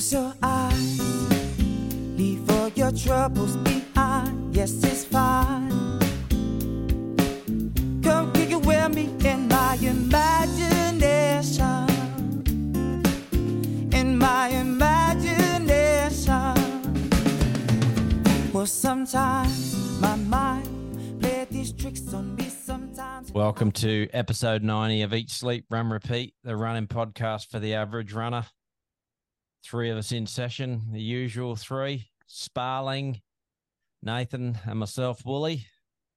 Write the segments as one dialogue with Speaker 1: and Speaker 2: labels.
Speaker 1: Close your eyes, leave all your troubles behind. Yes, it's fine. Come kick it with me in my imagination. In my imagination. Well, sometimes my mind play these tricks on me.
Speaker 2: Welcome to episode 90 of Eat, Sleep, Run, Repeat, the running podcast for the average runner. Three of us in session, the usual three Sparling, Nathan, and myself, Woolley.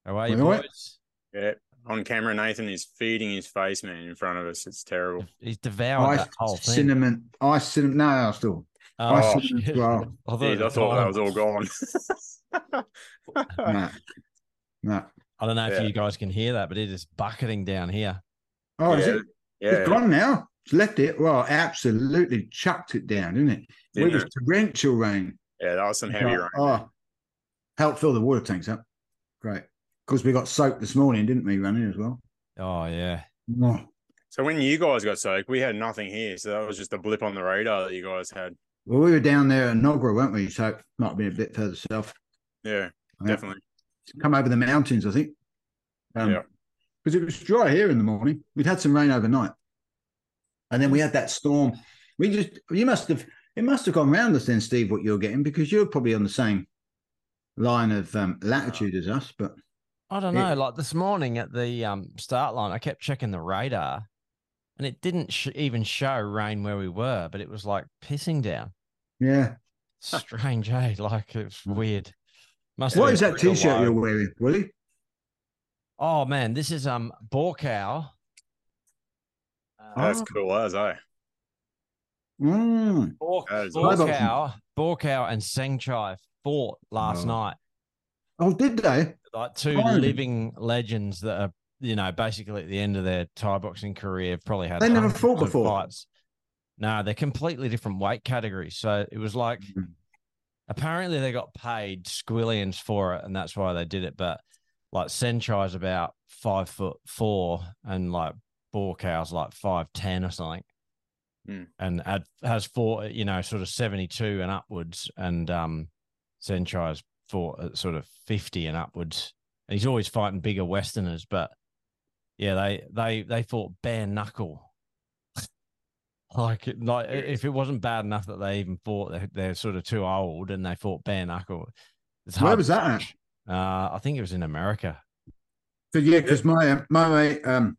Speaker 2: How are you,
Speaker 3: All right.
Speaker 2: boys?
Speaker 4: Yeah, on camera, Nathan is feeding his face, man, in front of us. It's terrible.
Speaker 2: He's devouring
Speaker 3: Ice
Speaker 2: that whole thing.
Speaker 3: cinnamon. Ice cinnamon. No, still.
Speaker 2: Oh,
Speaker 3: ice cinnamon as well.
Speaker 2: I thought,
Speaker 4: Jeez, I thought that was all gone.
Speaker 3: No. No.
Speaker 2: I don't know if
Speaker 4: Yeah.
Speaker 2: you guys can hear that, but it is bucketing down here.
Speaker 3: Oh, is it?
Speaker 4: yeah,
Speaker 3: It's gone now. It's left it. Well, absolutely chucked it down, didn't it?
Speaker 4: Didn't
Speaker 3: it was torrential rain.
Speaker 4: yeah, that was some heavy rain.
Speaker 3: Oh, helped fill the water tanks up. Great. Because we got soaked this morning, didn't we, running as well?
Speaker 2: Oh, yeah.
Speaker 3: Oh,
Speaker 4: So when you guys got soaked, we had nothing here, so that was just a blip on the radar that you guys had.
Speaker 3: Well, we were down there in Nogra, weren't we? So it might have been a bit further south.
Speaker 4: Yeah,
Speaker 3: Yeah.
Speaker 4: definitely.
Speaker 3: Come over the mountains, I think. Um,
Speaker 4: Yeah.
Speaker 3: Because it was dry here in the morning. We'd had some rain overnight. And then we had that storm. We just, you must have, it must have gone round us then, Steve, what you're getting, because you're probably on the same line of um, latitude as us. But
Speaker 2: I don't
Speaker 3: It-
Speaker 2: know. Like this morning at the um, start line, I kept checking the radar and it didn't sh- even show rain where we were, but it was like pissing down.
Speaker 3: yeah.
Speaker 2: Strange, eh? Like it's weird. Must
Speaker 3: What is that t shirt
Speaker 2: low.
Speaker 3: you're wearing, Willie?
Speaker 2: Oh man, this is um Buakaw.
Speaker 4: That's
Speaker 3: Oh.
Speaker 4: cool as?
Speaker 3: Mm.
Speaker 2: Bor-
Speaker 4: That is
Speaker 3: awesome.
Speaker 2: Buakaw, Buakaw and Saenchai fought last
Speaker 3: Oh.
Speaker 2: night.
Speaker 3: Oh, did they?
Speaker 2: Like two
Speaker 3: Oh.
Speaker 2: living legends that are, you know, basically at the end of their Thai boxing career probably had
Speaker 3: They never fought before?
Speaker 2: Fights. No, they're completely different weight categories. So it was like
Speaker 3: Mhm.
Speaker 2: apparently they got paid squillions for it, and that's why they did it. But like Saenchai's about five foot four, and like Buakaw's like five ten or something,
Speaker 4: Hmm.
Speaker 2: and had, has fought at, you know sort of seventy two and upwards, and um Saenchai's fought at sort of fifty and upwards, and he's always fighting bigger Westerners. But yeah, they they they fought bare knuckle. Like, like if it wasn't bad enough that they even fought, they're, they're sort of too old and they fought bare knuckle. It's
Speaker 3: Where was that at?
Speaker 2: Uh, I think it was in America.
Speaker 3: Cause, yeah, because my uh, my mate, um,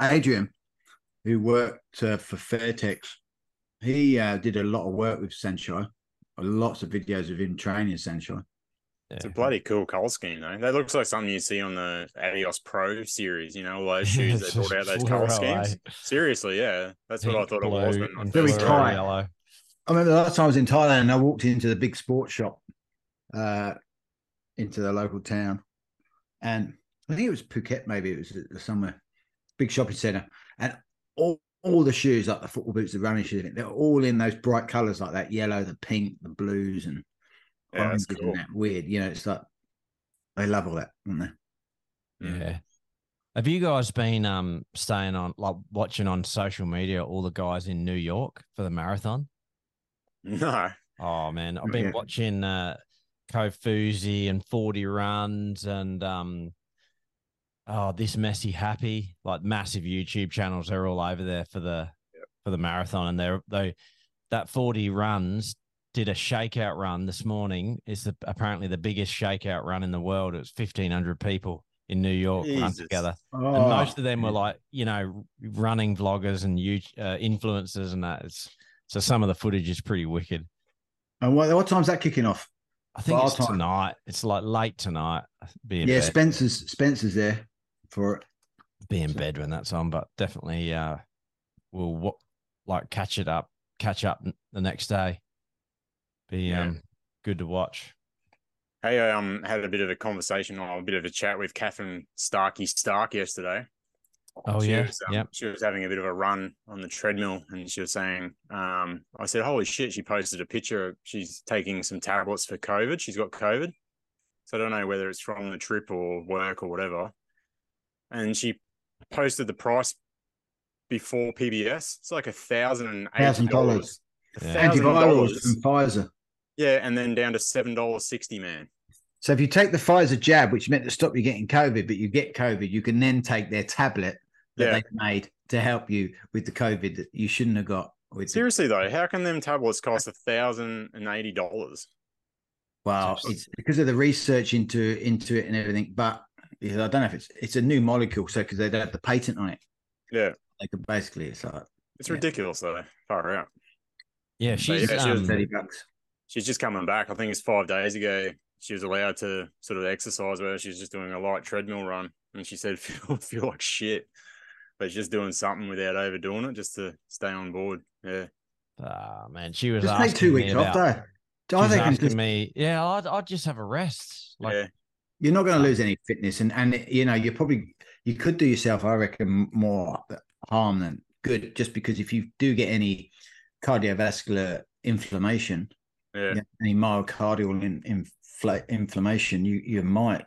Speaker 3: Adrian, who worked uh, for Fairtex, he uh, did a lot of work with Saenchai. Lots of videos of him training Saenchai.
Speaker 4: It's
Speaker 2: Yeah.
Speaker 4: a bloody cool color scheme, though. That looks like something you see on the Adios Pro series. You know, all those shoes they brought out those color schemes. Seriously, yeah, that's what I
Speaker 2: Pink,
Speaker 4: thought it was.
Speaker 2: blue,
Speaker 4: When I
Speaker 3: Very
Speaker 4: first
Speaker 2: fluoro
Speaker 4: saw it.
Speaker 3: tight.
Speaker 2: yellow.
Speaker 3: I remember the last time I was in Thailand and I walked into the big sports shop uh, into the local town. And I think it was Phuket, maybe it was uh, somewhere, big shopping centre. And all, all the shoes, like the football boots, the running shoes, they're all in those bright colours like that yellow, the pink, the blues, and
Speaker 4: Yeah, that's
Speaker 3: oranges and
Speaker 4: cool.
Speaker 3: that weird. You know, it's like they love all that, don't they?
Speaker 4: Mm.
Speaker 2: Yeah. Have you guys been um staying on like watching on social media all the guys in New York for the marathon?
Speaker 4: No,
Speaker 2: Oh man, I've been
Speaker 3: yet.
Speaker 2: watching uh Kofuzi and 40 runs and um oh this messy happy, like massive YouTube channels. They're all over there for the for the marathon and they're they that 40 runs did a shakeout run this morning. It's the, apparently the biggest shakeout run in the world. It was 1500 people in New York run together.
Speaker 3: Oh,
Speaker 2: And most of them were like, you know, running vloggers and you uh, influencers and that. It's, so some of the footage is pretty wicked.
Speaker 3: And what, what time's that kicking off?
Speaker 2: I think
Speaker 3: Bar
Speaker 2: it's
Speaker 3: time.
Speaker 2: tonight. It's like late tonight.
Speaker 3: Yeah,
Speaker 2: bed.
Speaker 3: Spencer's Spencer's there for it.
Speaker 2: Be in bed when that's on, but definitely uh we'll wa- like catch it up, catch up the next day. Be
Speaker 4: Yeah.
Speaker 2: um good to watch.
Speaker 4: Hey, I um had a bit of a conversation or a bit of a chat with Catherine Starkey Stark yesterday.
Speaker 2: Oh
Speaker 4: she
Speaker 2: yeah,
Speaker 4: was, um,
Speaker 2: yep.
Speaker 4: She was having a bit of a run on the treadmill, and she was saying, um, "I said, holy shit!" She posted a picture. Of, She's taking some tablets for COVID. She's got COVID, so I don't know whether it's from the trip or work or whatever. And she posted the price before PBS. It's like a thousand and eighty
Speaker 3: Thousand
Speaker 4: dollars.
Speaker 3: dollars.
Speaker 4: Thousand
Speaker 3: Antivirals
Speaker 4: dollars.
Speaker 3: from Pfizer.
Speaker 4: Yeah, and then down to seven dollars sixty, man.
Speaker 3: So if you take the Pfizer jab, which meant to stop you getting COVID, but you get COVID, you can then take their tablet that
Speaker 4: Yeah.
Speaker 3: they've made to help you with the COVID that you shouldn't have got. With the-
Speaker 4: Seriously though, how can them tablets cost a thousand and eighty dollars?
Speaker 3: well, it's because of the research into into it and everything. But yeah, I don't know if it's it's a new molecule, so because they don't have the patent on it,
Speaker 4: Yeah,
Speaker 3: they could basically it's like
Speaker 4: it's
Speaker 3: Yeah.
Speaker 4: ridiculous though. Far out.
Speaker 2: Yeah, she's
Speaker 4: yeah, she was
Speaker 2: um,
Speaker 3: thirty bucks.
Speaker 4: She's just coming back. I think it's five days ago. She was allowed to sort of exercise where she's just doing a light treadmill run, and she said feel feel like shit, but she's just doing something without overdoing it, just to stay on board. Yeah,
Speaker 2: ah, man, she was
Speaker 3: Just
Speaker 2: asking
Speaker 3: take two
Speaker 2: me
Speaker 3: weeks
Speaker 2: about,
Speaker 3: off though. I
Speaker 2: was
Speaker 3: think
Speaker 2: asking
Speaker 3: just,
Speaker 2: me, yeah, I'd, I'd just have a rest. Like,
Speaker 4: yeah,
Speaker 3: you're not going to lose any fitness, and and you know you're probably you could do yourself, I reckon, more harm than good, just because if you do get any cardiovascular inflammation,
Speaker 4: yeah,
Speaker 3: any myocardial in, infla- inflammation, you you might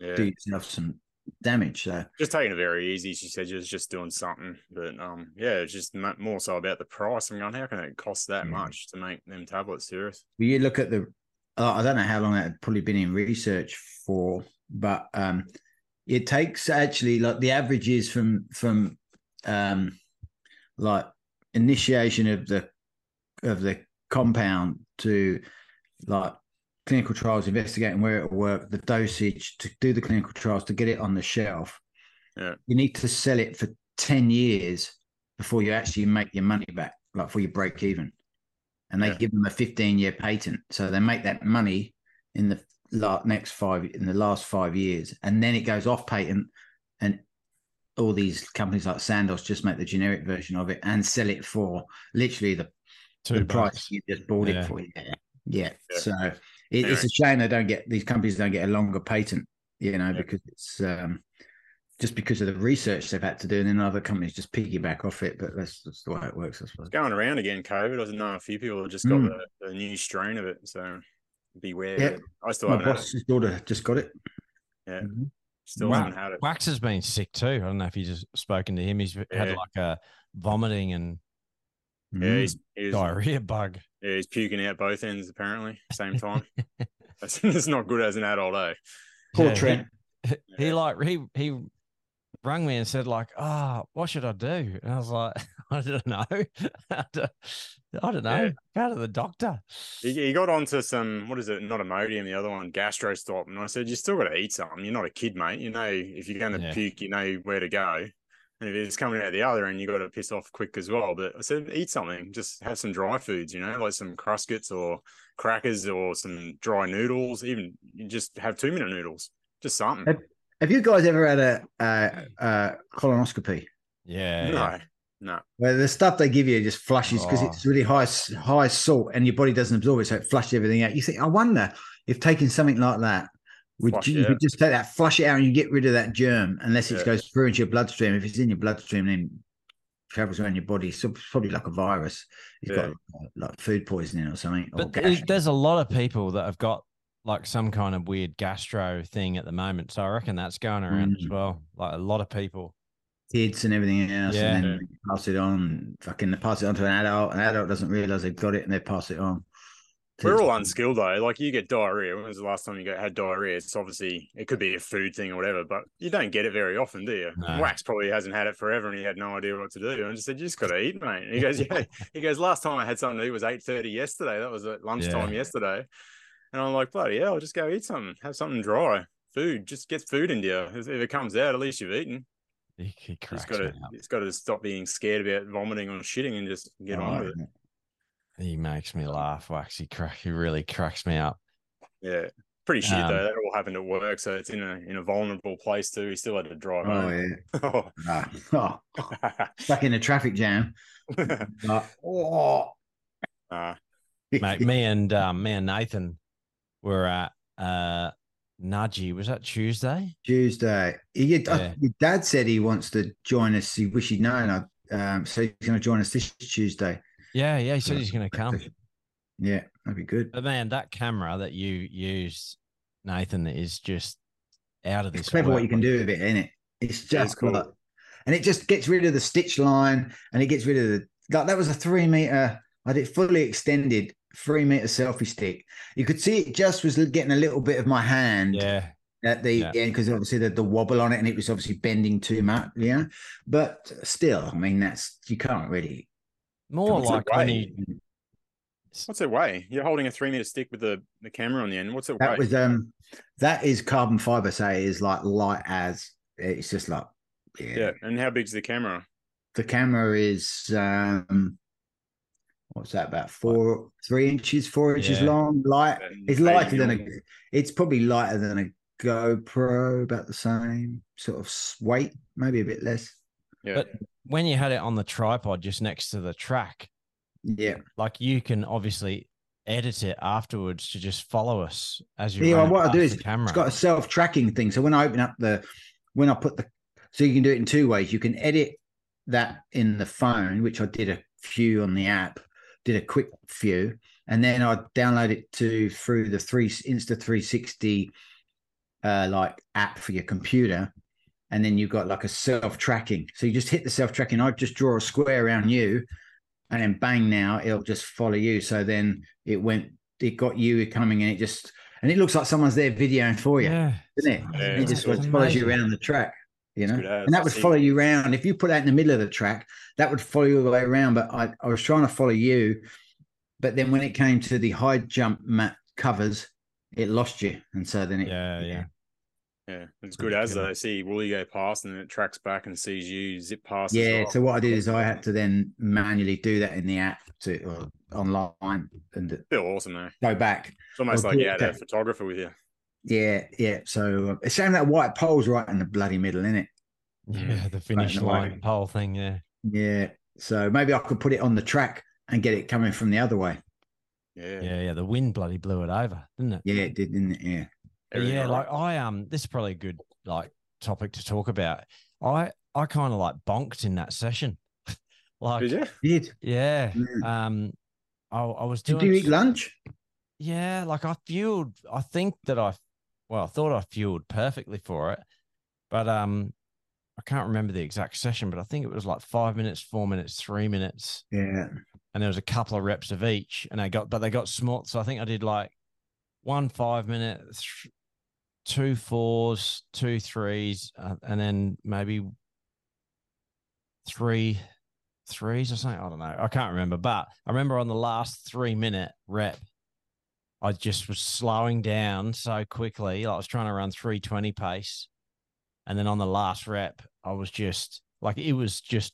Speaker 4: yeah.
Speaker 3: do yourself some damage. So
Speaker 4: Just taking it very easy. She said she was just doing something, but um, yeah, it's just mo- more so about the price. I'm going, how can it cost that
Speaker 3: Yeah.
Speaker 4: much to make them tablets serious?
Speaker 3: you look at the, uh, I don't know how long that had probably been in research for, but um, it takes actually like the averages from from um, like initiation of the of the compound to like clinical trials investigating where it will work, the dosage to do the clinical trials to get it on the shelf.
Speaker 4: Yeah.
Speaker 3: You need to sell it for 10 years before you actually make your money back, like before you break even. And they
Speaker 4: Yeah.
Speaker 3: give them a 15 year patent. So they make that money in the la- next five, in the last five years. And then it goes off patent. And all these companies like Sandoz just make the generic version of it and sell it for literally the
Speaker 2: two
Speaker 3: the price you just bought
Speaker 2: Yeah.
Speaker 3: it for. Yeah. Yeah.
Speaker 4: Yeah.
Speaker 3: So it, it's a shame they don't get these companies don't get a longer patent, you know,
Speaker 4: Yeah.
Speaker 3: because it's um, just because of the research they've had to do, and then other companies just piggyback off it. But that's, that's the way it works, I suppose.
Speaker 4: Going around again, COVID. I know a few people have just got
Speaker 3: Mm.
Speaker 4: the, the new strain of it, so beware.
Speaker 3: Yeah.
Speaker 4: I still
Speaker 3: My
Speaker 4: haven't had it.
Speaker 3: boss's daughter just got it.
Speaker 4: Yeah.
Speaker 3: Mhm.
Speaker 4: Still
Speaker 2: Wow.
Speaker 4: haven't had it.
Speaker 2: Wax has been sick too. I don't know if you just spoken to him. He's had
Speaker 4: Yeah.
Speaker 2: like a vomiting and
Speaker 4: Yeah,
Speaker 3: Mm.
Speaker 4: he's, he's
Speaker 2: diarrhea bug.
Speaker 4: yeah, he's puking out both ends apparently, same time. That's it's not good as an adult, eh?
Speaker 3: Poor
Speaker 2: Yeah, he-
Speaker 3: Trent.
Speaker 2: He like he he rang me and said like, "Ah, what should I do?" And I was like, "I don't know. I don't- I don't know. Go to the doctor."
Speaker 4: He, he got onto some what is it? Not Imodium, the other one, Gastro Stop, and I said, "You still got to eat something. You're not a kid, mate. You know if you're going to
Speaker 2: Yeah.
Speaker 4: puke, you know where to go." And if it's coming out the other end, you got to piss off quick as well. But I said, eat something. Just have some dry foods, you know, like some crustkets or crackers or some dry noodles. Even you just have two minute noodles. Just something.
Speaker 3: Have- Have you guys ever had a, a, a colonoscopy?
Speaker 2: Yeah,
Speaker 4: no,
Speaker 2: yeah.
Speaker 4: no.
Speaker 3: Where the stuff they give you just flushes because
Speaker 2: Oh.
Speaker 3: it's really high high salt and your body doesn't absorb it, so it flushes everything out. You think, I wonder if taking something like that would
Speaker 4: Flush
Speaker 3: you, you could just take that, flush it out, and you get rid of that germ, unless it
Speaker 4: Yeah.
Speaker 3: goes through into your bloodstream. If it's in your bloodstream, then travels around your body. So it's probably like a virus. It's
Speaker 4: Yeah.
Speaker 3: got uh, like food poisoning or something.
Speaker 2: But
Speaker 3: gas.
Speaker 2: th- there's a lot of people that have got like some kind of weird gastro thing at the moment. So I reckon that's going around as
Speaker 3: Mm.
Speaker 2: well. Like a lot of people.
Speaker 3: kids and everything else,
Speaker 2: Yeah.
Speaker 3: and then pass it on. Fucking they pass it on to an adult. An adult doesn't realize they've got it, and they pass it on.
Speaker 4: We're all unskilled though. Like you get diarrhea. When was the last time you got had diarrhea? It's obviously it could be a food thing or whatever, but you don't get it very often, do you?
Speaker 2: No.
Speaker 4: Wax probably hasn't had it forever, and he had no idea what to do. And I just said, "You just got to eat, mate." And he goes, "Yeah." He goes, "Last time I had something to eat was eight thirty yesterday. That was at lunchtime
Speaker 2: Yeah.
Speaker 4: yesterday." And I'm like, "Bloody hell! Just go eat something. Have something dry. Food. Just get food into you. If if it comes out, at least you've eaten.
Speaker 2: He, he
Speaker 4: You
Speaker 2: cracks
Speaker 4: just got to, it's got to stop being scared about vomiting or shitting and just get on with it.
Speaker 2: He makes me laugh. Wax. He crack. He really cracks me up.
Speaker 4: Yeah. Pretty shit
Speaker 2: Um,
Speaker 4: though. That all happened at work, so it's in a in a vulnerable place too. He still had to drive
Speaker 3: Oh
Speaker 4: home.
Speaker 3: yeah. Ah, oh, stuck in a traffic jam. Like, oh.
Speaker 4: uh,
Speaker 2: Mate, me and um, me and Nathan were at uh Nudgee. Was that Tuesday?
Speaker 3: Tuesday. Uh,
Speaker 2: Yeah.
Speaker 3: your dad said he wants to join us. He wish he'd known. I- Um, so he's going to join us this Tuesday.
Speaker 2: Yeah, yeah. He said he's going to come.
Speaker 3: Yeah, that'd be good.
Speaker 2: But man, that camera that you used, Nathan, is just out of this.
Speaker 3: It's clever what you can do with it, isn't it? It's just
Speaker 4: cool.
Speaker 3: like- and it just gets rid of the stitch line, and it gets rid of the like. That was a three meter I had it fully extended, three meter selfie stick. You could see it just was getting a little bit of my hand
Speaker 2: Yeah.
Speaker 3: at the
Speaker 2: Yeah.
Speaker 3: end because obviously the, the wobble on it and it was obviously bending too much. Yeah, but still, I mean, that's you can't really.
Speaker 2: More
Speaker 4: What's it
Speaker 2: like when
Speaker 4: weigh?
Speaker 2: you
Speaker 4: What's it weigh? You're holding a three meter stick with the, the camera on the end. What's it
Speaker 3: That
Speaker 4: weigh?
Speaker 3: was um, that is carbon fiber. Say is like light as it's just like yeah.
Speaker 4: yeah. And how big's the camera?
Speaker 3: The camera is um, what's that about four, three inches, four inches
Speaker 2: Yeah.
Speaker 3: long, light. It's lighter than a. It's probably lighter than a GoPro, about the same sort of weight, maybe a bit less.
Speaker 4: Yeah.
Speaker 2: But- when you had it on the tripod just next to the track,
Speaker 3: Yeah,
Speaker 2: like you can obviously edit it afterwards to just follow us as you
Speaker 3: Yeah,
Speaker 2: run it
Speaker 3: what I do is
Speaker 2: camera.
Speaker 3: it's got a self-tracking thing. So when I open up the, when I put the, so you can do it in two ways. You can edit that in the phone, which I did a few on the app, did a quick few, and then I download it to through the three Insta 360 uh, like app for your computer, and then you've got like a self-tracking. So you just hit the self-tracking. I just draw a square around you, and then bang, now it'll just follow you. So then it went, it got you coming, and it just, and it looks like someone's there videoing for you
Speaker 2: yeah,
Speaker 3: isn't it?
Speaker 4: Yeah,
Speaker 3: it just
Speaker 2: it's
Speaker 3: follows you
Speaker 2: amazing.
Speaker 3: around the track, you know, and that would follow you around. If you put that in the middle of the track, that would follow you all the way around. But I, I was trying to follow you, but then when it came to the high jump mat covers, it lost you, and so then it,
Speaker 2: yeah, yeah.
Speaker 4: Yeah. It's good as though. See Woolley go past and then it tracks back and sees you zip past.
Speaker 3: yeah.
Speaker 4: well.
Speaker 3: So what I did is I had to then manually do that in the app to or online and
Speaker 4: Feel awesome though.
Speaker 3: go back.
Speaker 4: It's almost like you
Speaker 3: good,
Speaker 4: had a photographer with you.
Speaker 3: Yeah, yeah. So uh, it's shame that white pole's right in the bloody middle, isn't it?
Speaker 2: Yeah, the finish
Speaker 3: no
Speaker 2: line
Speaker 3: way.
Speaker 2: pole thing. Yeah,
Speaker 3: Yeah. So maybe I could put it on the track and get it coming from the other way.
Speaker 4: Yeah.
Speaker 2: yeah, yeah. The wind bloody blew it over, didn't it?
Speaker 3: Yeah, it did, didn't it? Yeah.
Speaker 4: Everything
Speaker 2: yeah,
Speaker 4: all
Speaker 2: like. I um, this is probably a good like topic to talk about. I I kind of like bonked in that session. like,
Speaker 4: Did you?
Speaker 3: Did.
Speaker 2: yeah,
Speaker 3: Yeah.
Speaker 2: um, I I was
Speaker 3: Did you eat lunch?
Speaker 2: Yeah, like I fueled. I think that I, well, I thought I fueled perfectly for it, but um, I can't remember the exact session, but I think it was like five minutes, four minutes, three minutes,
Speaker 3: Yeah.
Speaker 2: and there was a couple of reps of each, and I got, but they got small. So I think I did like one five minute, th- two fours, two threes, uh, and then maybe three threes or something. I don't know. I can't remember, but I remember on the last three minute rep, I just was slowing down so quickly. Like I was trying to run 320 pace. And then on the last rep, I was just like, it was just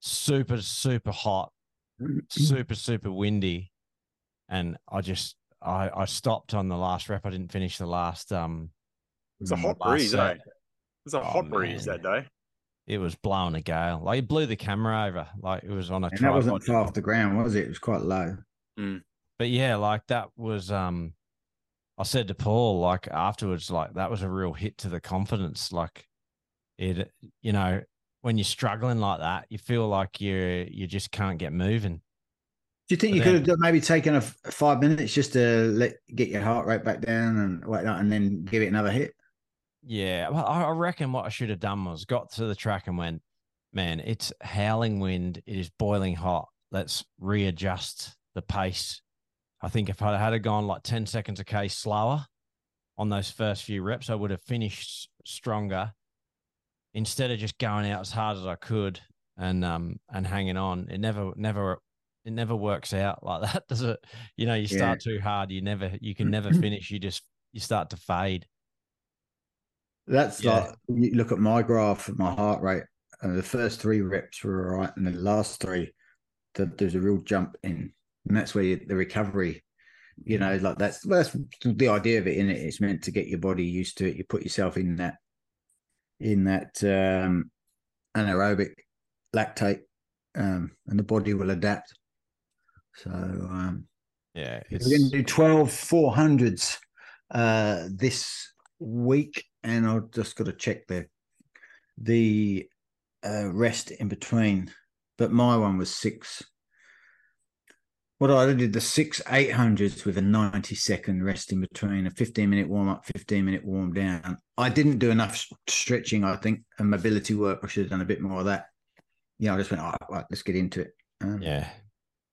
Speaker 2: super, super hot, super, super windy. And I just, I, I stopped on the last rep. I didn't finish the last, um,
Speaker 4: It's a hot
Speaker 2: last
Speaker 4: breeze, eh?
Speaker 2: set.
Speaker 4: It's a
Speaker 2: Oh,
Speaker 4: hot breeze that day.
Speaker 2: It was blowing a gale. Like it blew the camera over. Like it was on a
Speaker 3: And that wasn't far off the ground, was it? It was quite low.
Speaker 2: But yeah, like that was um I said to Paul, like afterwards, like that was a real hit to the confidence. Like it you know, when you're struggling like that, you feel like you you just can't get moving.
Speaker 3: Do you think
Speaker 2: But
Speaker 3: you
Speaker 2: then-
Speaker 3: could have maybe taken a f- five minutes just to let get your heart rate back down and whatnot, and then give it another hit?
Speaker 2: Yeah. Well, I reckon what I should have done was got to the track and went, man, it's howling wind, it is boiling hot. Let's readjust the pace. I think if I had gone like 10 seconds a K slower on those first few reps, I would have finished stronger instead of just going out as hard as I could and um and hanging on. It never never it never works out like that, does it? You know, you start too hard, you never you can never finish, you just you start to fade.
Speaker 3: That's
Speaker 2: Yeah.
Speaker 3: like you look at my graph of my heart rate, and the first three reps were all right, and the last three, the, there's a real jump in, and that's where you, the recovery. You know, like that's that's the idea of it. In it, it's meant to get your body used to it. You put yourself in that, in that um, anaerobic lactate, um, and the body will adapt. So um,
Speaker 2: Yeah.
Speaker 3: we're going to do 12 400s uh, this week, and I've just got to check the the uh, rest in between. But my one was six. What I did the six 800s with a 90 second rest in between, a 15 minute warm up, 15 minute warm down. I didn't do enough stretching, I think, and mobility work. I should have done a bit more of that. Yeah, I just went, all right, right let's get into it. Um,
Speaker 2: Yeah.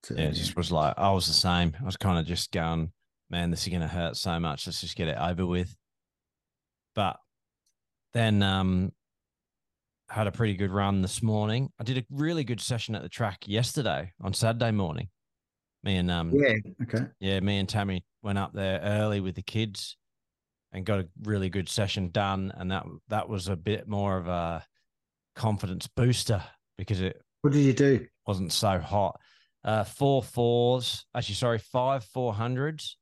Speaker 3: uh,
Speaker 2: yeah, it just was like I was the same. I was kind of just going, man, this is gonna hurt so much. Let's just get it over with. But then um had a pretty good run this morning. I did a really good session at the track yesterday on Saturday morning. Me and um
Speaker 3: yeah, okay.
Speaker 2: yeah, me and Tammy went up there early with the kids and got a really good session done. And that that was a bit more of a confidence booster because it
Speaker 3: What did you do?
Speaker 2: wasn't so hot. Uh, four fours, actually, sorry, five four hundreds,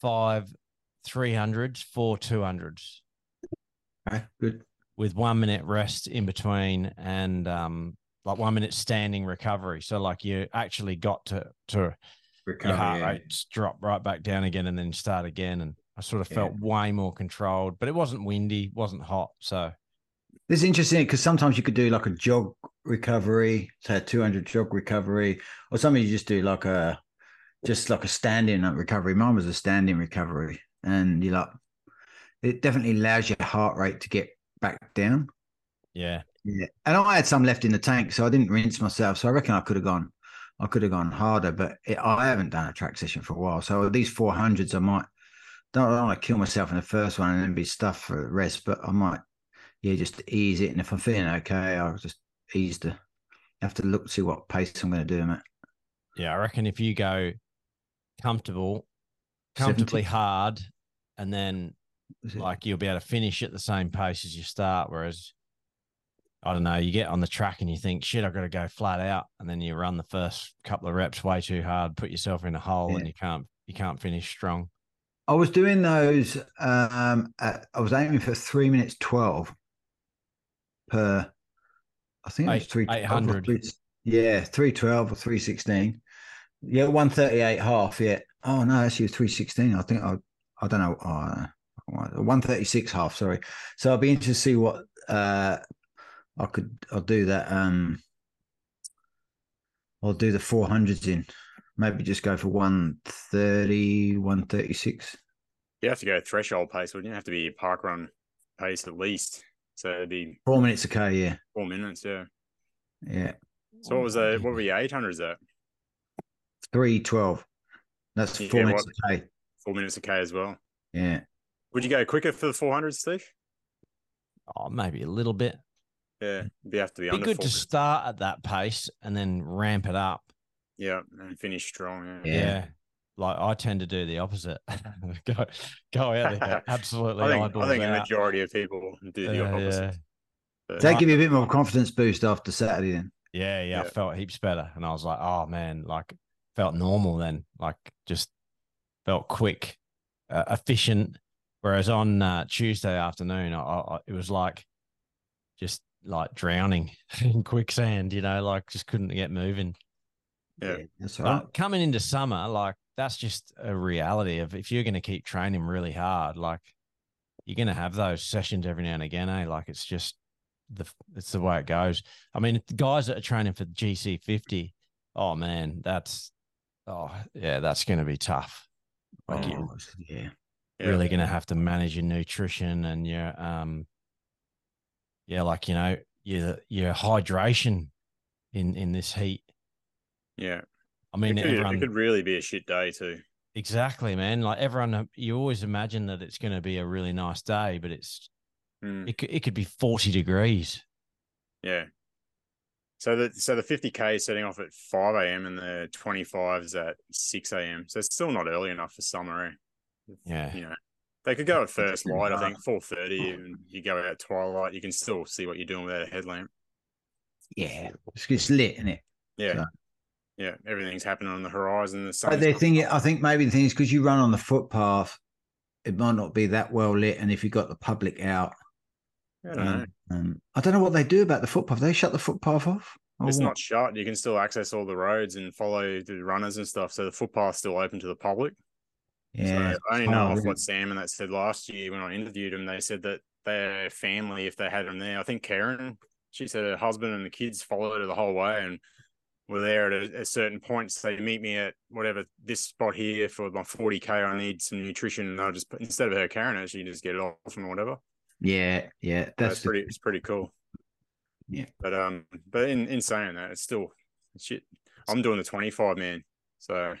Speaker 2: five three hundreds, four two hundreds,
Speaker 3: Okay, good.
Speaker 2: with one minute rest in between and um like one minute standing recovery. So like you actually got to to recover,
Speaker 3: your
Speaker 2: heart
Speaker 3: yeah.
Speaker 2: rate drop right back down again and then start again. And I sort of
Speaker 3: Yeah.
Speaker 2: felt way more controlled, but it wasn't windy, wasn't hot. So
Speaker 3: This is interesting because sometimes you could do like a jog recovery, say a 200 jog recovery, or something you just do like a just like a standing recovery. Mine was a standing recovery, and you like it definitely allows your heart rate to get back down.
Speaker 2: yeah,
Speaker 3: Yeah, and I had some left in the tank, so I didn't rinse myself. So I reckon I could have gone, I could have gone harder, but it, I haven't done a track session for a while. So these four hundreds, I might don't, I don't want to kill myself in the first one and then be stuffed for the rest, but I might, yeah, just ease it. And if I'm feeling okay, I'll just ease the. Have to look see what pace I'm going to do, mate.
Speaker 2: yeah. I reckon if you go comfortable, comfortably
Speaker 3: 70?
Speaker 2: hard, and then like you'll be able to finish at the same pace as you start. Whereas, I don't know, you get on the track and you think, shit, I've got to go flat out, and then you run the first couple of reps way too hard, put yourself in a hole,
Speaker 3: Yeah.
Speaker 2: and you can't you can't finish strong.
Speaker 3: I was doing those. Um, at, I was aiming for three minutes twelve per. I think it was
Speaker 2: Eight-
Speaker 3: three
Speaker 2: 800.
Speaker 3: three- Yeah, three twelve or three sixteen. Yeah, one thirty eight half. Yeah. Oh no, actually three sixteen. I think I. I don't know. Uh, one thirty six half. Sorry. So I'll be interested to see what uh I could. I'll do that. Um, I'll do the four hundreds in. Maybe just go for 130, 136.
Speaker 4: You have to go threshold pace, wouldn't you? Have to be park run pace at least. So it'd be
Speaker 3: Four minutes a K, yeah.
Speaker 4: four minutes, yeah.
Speaker 3: Yeah.
Speaker 4: So what was that? What were your eight hundreds at?
Speaker 3: Three twelve. That's
Speaker 4: Yeah,
Speaker 3: four
Speaker 4: what-
Speaker 3: minutes a K.
Speaker 4: Four minutes a K as well.
Speaker 3: Yeah.
Speaker 4: Would you go quicker for the four hundreds, Steve?
Speaker 2: Oh, maybe a little bit.
Speaker 4: Yeah, you have to be,
Speaker 2: Be
Speaker 4: under
Speaker 2: good
Speaker 4: four
Speaker 2: to start at that pace and then ramp it up.
Speaker 4: Yeah, and finish strong. Yeah.
Speaker 3: Yeah.
Speaker 2: Yeah. Like I tend to do the opposite. go go out there, absolutely
Speaker 4: I think, I think a majority of people do the
Speaker 2: Yeah,
Speaker 4: opposite.
Speaker 2: yeah.
Speaker 4: But-
Speaker 3: Does that give you a bit more confidence boost after Saturday then?
Speaker 2: Yeah, yeah, I felt heaps better, and I was like, oh man, like felt normal then, like just felt quick, uh, efficient. Whereas on uh, Tuesday afternoon, I, I, it was like just like drowning in quicksand, you know, like just couldn't get moving.
Speaker 4: Yeah.
Speaker 3: That's all right.
Speaker 2: But coming into summer, like that's just a reality of if you're going to keep training really hard, like you're going to have those sessions every now and again, eh? Like it's just the it's the way it goes. I mean, the guys that are training for GC fifty, oh man, that's oh yeah, that's going to be tough. Like you're
Speaker 3: Oh, yeah.
Speaker 4: Yeah.
Speaker 2: really going to have to manage your nutrition and your um, yeah, like you know your your hydration in in this heat.
Speaker 4: Yeah.
Speaker 2: I mean,
Speaker 4: it, could,
Speaker 2: everyone
Speaker 4: it could really be a shit day too.
Speaker 2: Exactly, man. Like everyone, you always imagine that it's going to be a really nice day, but it's
Speaker 4: Mm,
Speaker 2: it could, it could be forty degrees.
Speaker 4: yeah. So the so the 50k is setting off at 5 a.m. and the 25 is at 6 a.m. So it's still not early enough for summer. Eh?
Speaker 2: Yeah,
Speaker 4: You know, they could go at first light. I think 4:30, and you go out twilight. You can still see what you're doing without a headlamp.
Speaker 3: Yeah. It's, it's lit, isn't it?
Speaker 4: Yeah,
Speaker 3: So-
Speaker 4: yeah. Everything's happening on the horizon. The
Speaker 3: But
Speaker 4: sun.
Speaker 3: the thing, I think maybe the thing is because you run on the footpath, it might not be that well lit. And if you've got the public out,
Speaker 4: I don't know.
Speaker 3: um, um, I don't know what they do about the footpath. They shut the footpath off. Or
Speaker 4: It's not shut. You can still access all the roads and follow the runners and stuff. So the footpath's still open to the public.
Speaker 3: Yeah.
Speaker 4: So I only
Speaker 3: Oh,
Speaker 4: know off
Speaker 3: really?
Speaker 4: what Sam and that said last year when I interviewed them. They said that their family, if they had them there, I think Karen, she said her husband and the kids followed her the whole way and were there at a, a certain point. So they meet me at whatever this spot here for my 40k. I need some nutrition. And I'll just instead of her carrying it, she just get it off or whatever.
Speaker 3: Yeah. Yeah.
Speaker 4: That's
Speaker 3: the-
Speaker 4: pretty. It's pretty cool.
Speaker 3: Yeah.
Speaker 4: But um, but in in saying that, it's still shit. I'm doing the 25 man. So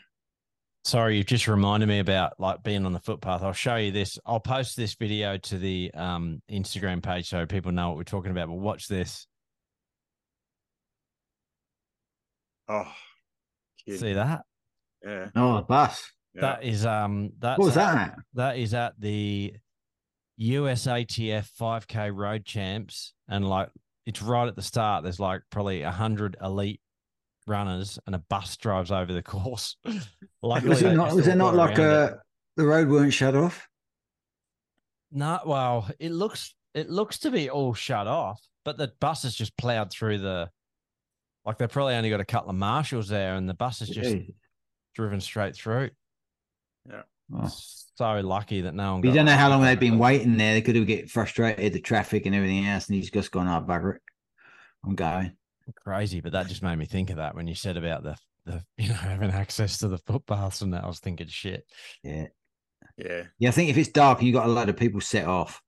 Speaker 2: Sorry, you've just reminded me about like being on the footpath. I'll show you this. I'll post this video to the um, Instagram page so people know what we're talking about. But watch this.
Speaker 4: oh, kid.
Speaker 2: See that?
Speaker 4: yeah,
Speaker 3: Oh, the bus.
Speaker 4: yeah.
Speaker 2: That is um that's
Speaker 3: What was
Speaker 2: at-
Speaker 3: that? At?
Speaker 2: that is at the USATF 5K road champs, and like it's right at the start. There's like probably a hundred elite runners, and a bus drives over the course. Luckily,
Speaker 3: Was it not? Was
Speaker 2: all
Speaker 3: it not like
Speaker 2: around it.
Speaker 3: uh the road weren't shut off?
Speaker 2: No, well, it looks it looks to be all shut off, but the bus has just plowed through the. Like they probably only got a couple of marshals there, and the bus has just
Speaker 3: Jeez.
Speaker 2: driven straight through.
Speaker 3: Oh.
Speaker 2: So lucky that no one.
Speaker 3: You don't know how long they've been waiting there. They could have get frustrated, the traffic and everything else, and he's just gone, "Oh, bugger it, I'm going."
Speaker 2: Crazy, but that just made me think of that when you said about the the you know having access to the footpaths and that. I was thinking, shit.
Speaker 3: Yeah,
Speaker 4: yeah,
Speaker 3: yeah. I think if it's dark and you got a lot of people set off,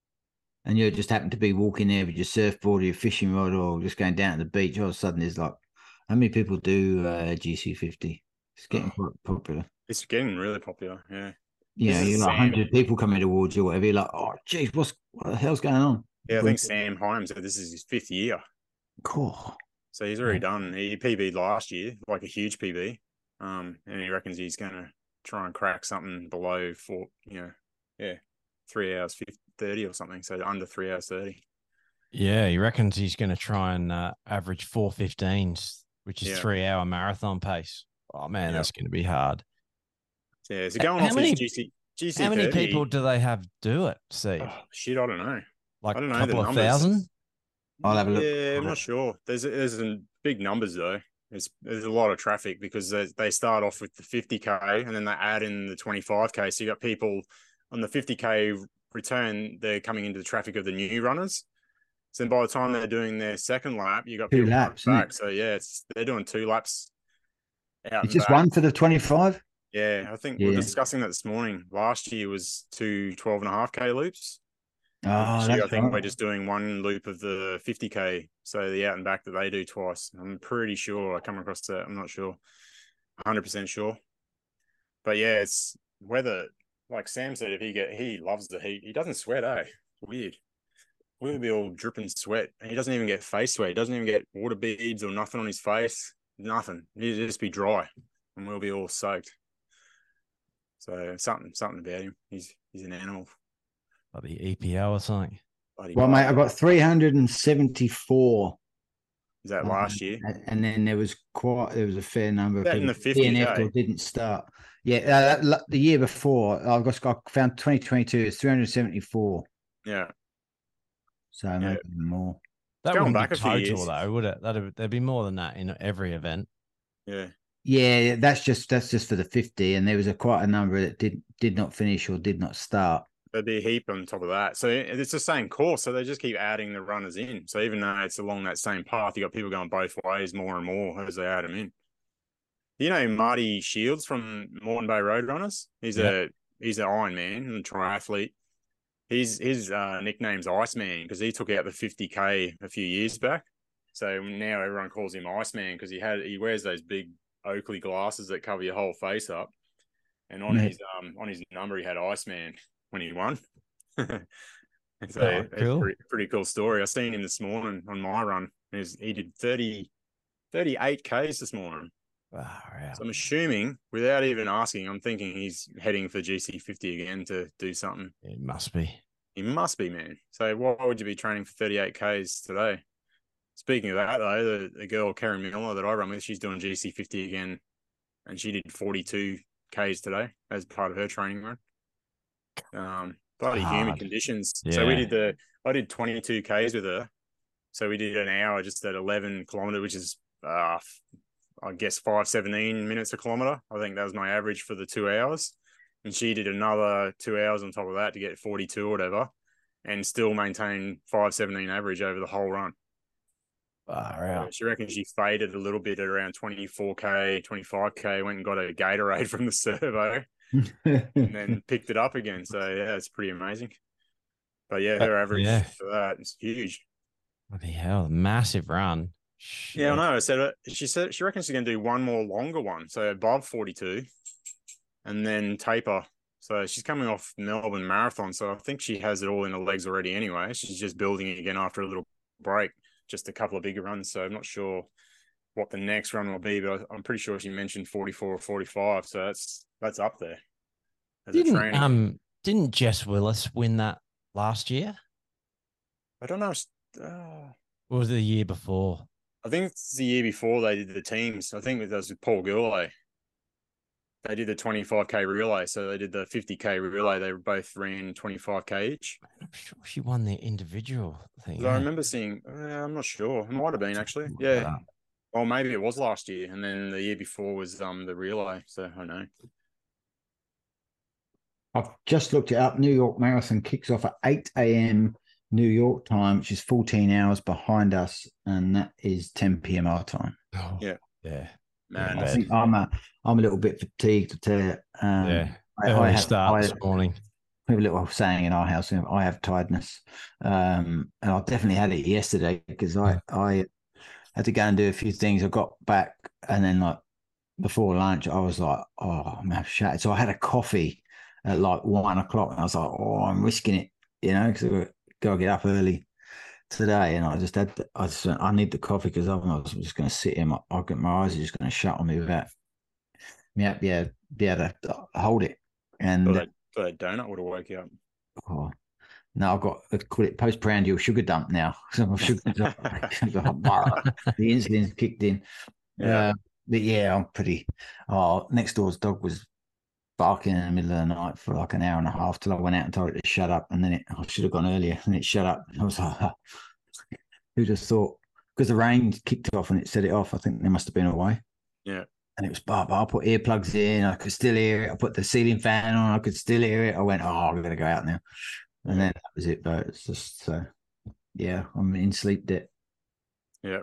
Speaker 3: and you just happen to be walking there with your surfboard or your fishing rod, or just going down to the beach, all of a sudden there's like, how many people do uh, GC50? It's getting quite popular.
Speaker 4: it's getting really popular. Yeah, yeah
Speaker 3: You
Speaker 4: This
Speaker 3: know,
Speaker 4: is
Speaker 3: you're like hundred people coming towards you, or whatever. You're like, oh, geez, what's what the hell's going on?
Speaker 4: yeah. I think Sam Himes this is his fifth year,
Speaker 3: Cool.
Speaker 4: So he's already done. He PB'd last year, like a huge PB, um, and he reckons he's going to try and crack something below four. You know, yeah, three hours 50, 30 or something. So under three hours thirty.
Speaker 2: Yeah, he reckons he's going to try and uh, average four fifteens, which is
Speaker 4: Yeah.
Speaker 2: three hour marathon pace. Oh man,
Speaker 4: Yeah.
Speaker 2: that's going to be hard.
Speaker 4: Yeah, so going
Speaker 2: how
Speaker 4: off
Speaker 2: many-
Speaker 4: GC GC
Speaker 2: How many
Speaker 4: 30
Speaker 2: people do they have do it? See,
Speaker 4: Oh, shit, I don't know.
Speaker 2: like
Speaker 4: I don't
Speaker 2: a
Speaker 4: know the
Speaker 2: couple of
Speaker 4: numbers.
Speaker 2: thousand.
Speaker 3: I'll have a look.
Speaker 4: Yeah, I'm not sure. There's there's some big numbers though. There's there's a lot of traffic because they, they start off with the 50k and then they add in the 25k. So you got people on the 50k return. They're coming into the traffic of the new runners. So then by the time they're doing their second lap, you got
Speaker 3: Two
Speaker 4: people
Speaker 3: laps,
Speaker 4: back. So yeah, it's they're doing two laps. Out
Speaker 3: It's just
Speaker 4: back.
Speaker 3: one for the twenty-five.
Speaker 4: Yeah, I think we we're discussing that this morning. Last year was two 12 and a half k loops.
Speaker 3: Oh,
Speaker 4: This year, I think we're just doing one loop of the 50k, so the out and back that they do twice. I'm pretty sure I come across that. I'm not sure, 100 percent sure, but yeah, it's weather. Like Sam said, if he get he loves the heat. He doesn't sweat, eh? Weird. We'll be all dripping sweat, and he doesn't even get face sweat. He doesn't even get water beads or nothing on his face. Nothing. He'll just be dry, and we'll be all soaked. So something, something about him. He's he's an animal.
Speaker 2: Like the EPL or something.
Speaker 4: Bloody
Speaker 3: Well, mate, I got three hundred and seventy-four,
Speaker 4: Is that last year?
Speaker 3: and- and then there was quite there was a fair number of
Speaker 4: That in
Speaker 3: people
Speaker 4: the 50
Speaker 3: DNF'd didn't start. Yeah, uh, that, the year before I got I found twenty twenty-two is three hundred seventy-four,
Speaker 4: Yeah.
Speaker 3: so maybe more.
Speaker 2: That
Speaker 4: Going
Speaker 2: wouldn't
Speaker 4: back
Speaker 2: be
Speaker 4: a
Speaker 2: total though, would it? That'd there'd be more than that in every event.
Speaker 4: Yeah.
Speaker 3: Yeah, that's just that's just for the fifty, and there was a quite a number that did did not finish or did not start.
Speaker 4: There'd be a heap on top of that. So it's the same course. So they just keep adding the runners in. So even though it's along that same path, you got people going both ways more and more as they add them in. You know Marty Shields from Moreton Bay Road Runners? He's a he's an Iron Man and triathlete. His his uh, nickname's Iceman because he took out the 50k a few years back. So now everyone calls him Iceman because he had he wears those big Oakley glasses that cover your whole face up. And on
Speaker 3: Yeah.
Speaker 4: his um on his number he had Iceman when he won. So
Speaker 2: Oh,
Speaker 4: it's
Speaker 2: cool.
Speaker 4: pretty, pretty cool story. I seen him this morning on my run. He, was, he did 30, 38 Ks this morning.
Speaker 2: Wow, wow.
Speaker 4: So I'm assuming, without even asking, I'm thinking he's heading for GC50 again to do something.
Speaker 2: It must be.
Speaker 4: He must be, man. So why would you be training for 38 Ks today? Speaking of that, though, the, the girl, Karen Miller, that I run with, she's doing GC50 again, and she did 42 Ks today as part of her training run. Um, bloody humid conditions. So we did the, I did 22 Ks with her. So we did an hour just at 11 kilometer, which is, uh, I guess, 517 minutes a kilometer. I think that was my average for the two hours. And she did another two hours on top of that to get 42 or whatever and still maintain 517 average over the whole run. Uh. She reckons she faded a little bit at around 24K, 25K, went and got a Gatorade from the servo and then picked it up again. So, yeah, it's pretty amazing. But yeah, her
Speaker 2: Uh,
Speaker 4: average
Speaker 2: yeah.
Speaker 4: for that is huge.
Speaker 2: What the hell, massive run.
Speaker 4: Yeah, I
Speaker 2: Shit.
Speaker 4: know. I said it. She said she reckons she's going to do one more longer one, so above forty-two, and then taper. So she's coming off Melbourne Marathon, so I think she has it all in her legs already. Anyway, she's just building it again after a little break, just a couple of bigger runs. So I'm not sure what the next run will be, but I'm pretty sure she mentioned forty-four or forty-five. So that's that's up there. As
Speaker 2: Didn't um didn't Jess Willis win that last year?
Speaker 4: I don't know. Uh,
Speaker 2: Or was it the year before?
Speaker 4: I think it's the year before they did the teams. I think it was with Paul Gourlay. They did the 25k relay. So they did the 50k relay. They both ran 25k each.
Speaker 2: I'm sure she won the individual thing.
Speaker 4: I remember seeing, uh, I'm not sure. It might have been actually. Yeah.
Speaker 2: That up.
Speaker 4: Or maybe it was last year. And then the year before was um the relay. So I don't know.
Speaker 3: I've just looked it up. New York Marathon kicks off at 8 a.m. New York time, which is 14 hours behind us, and that is 10 p.m. our time.
Speaker 2: Oh,
Speaker 4: Yeah.
Speaker 2: Yeah.
Speaker 4: Man,
Speaker 3: I think I'm a, I'm a little bit fatigued to tell you. Um,
Speaker 2: yeah.
Speaker 3: I,
Speaker 2: Early
Speaker 3: I have,
Speaker 2: start
Speaker 3: I,
Speaker 2: this morning.
Speaker 3: we have a little saying in our house. you know, I have tiredness, um, and I definitely had it yesterday because I I had to go and do a few things. I got back, and then like before lunch, I was like, oh, I'm half shattered. So I had a coffee at like one o'clock, and I was like, oh, I'm risking it, you know, because I got to get up early today, and I just had, to, I just, went, I need the coffee because otherwise I'm just going to sit here. My, I get my eyes are just going to shut on me without me, be able, be able to uh, hold it. And
Speaker 4: thought that, thought that donut would have woke you up.
Speaker 3: Oh, no, I've got I call it postprandial sugar dump now. Sugar dump, the insulin's kicked in.
Speaker 4: Yeah.
Speaker 3: Uh, but yeah, I'm pretty. Oh, next door's dog was barking in the middle of the night for like an hour and a half till I went out and told it to shut up. And then it, I should have gone earlier, and it shut up. I was like, who'd have thought? Because the rain kicked off and it set it off. I think they must have been away.
Speaker 4: Yeah.
Speaker 3: And it was bar. I put earplugs in. I could still hear it. I put the ceiling fan on. I could still hear it. I went, oh, I'm gonna go out now. And then that was it. But it's just so, yeah, I'm in sleep debt.
Speaker 4: Yeah.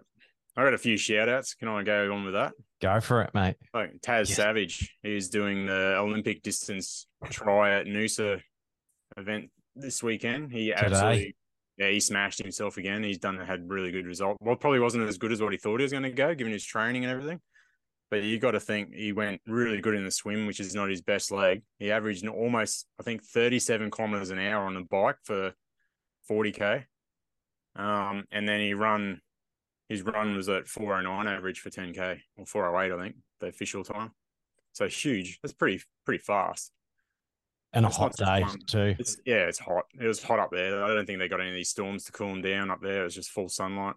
Speaker 4: I got a few shout outs. Can I go on with that?
Speaker 2: Go for it, mate.
Speaker 4: Like Taz
Speaker 2: Yes.
Speaker 4: Savage, he's doing the Olympic distance tri at Noosa event this weekend. He absolutely, yeah, he smashed himself again. He's done had really good result. Well, probably wasn't as good as what he thought he was going to go, given his training and everything. But you got to think he went really good in the swim, which is not his best leg. He averaged almost, I think, thirty-seven kilometers an hour on the bike for forty k. Um, and then he run his run was at 409 average for 10k or 408 i think the official time so huge that's pretty pretty fast
Speaker 2: And a hot day
Speaker 4: one.
Speaker 2: too.
Speaker 4: it's yeah it's hot it was hot up there i don't think they got any of these storms to cool them down up there it was just full sunlight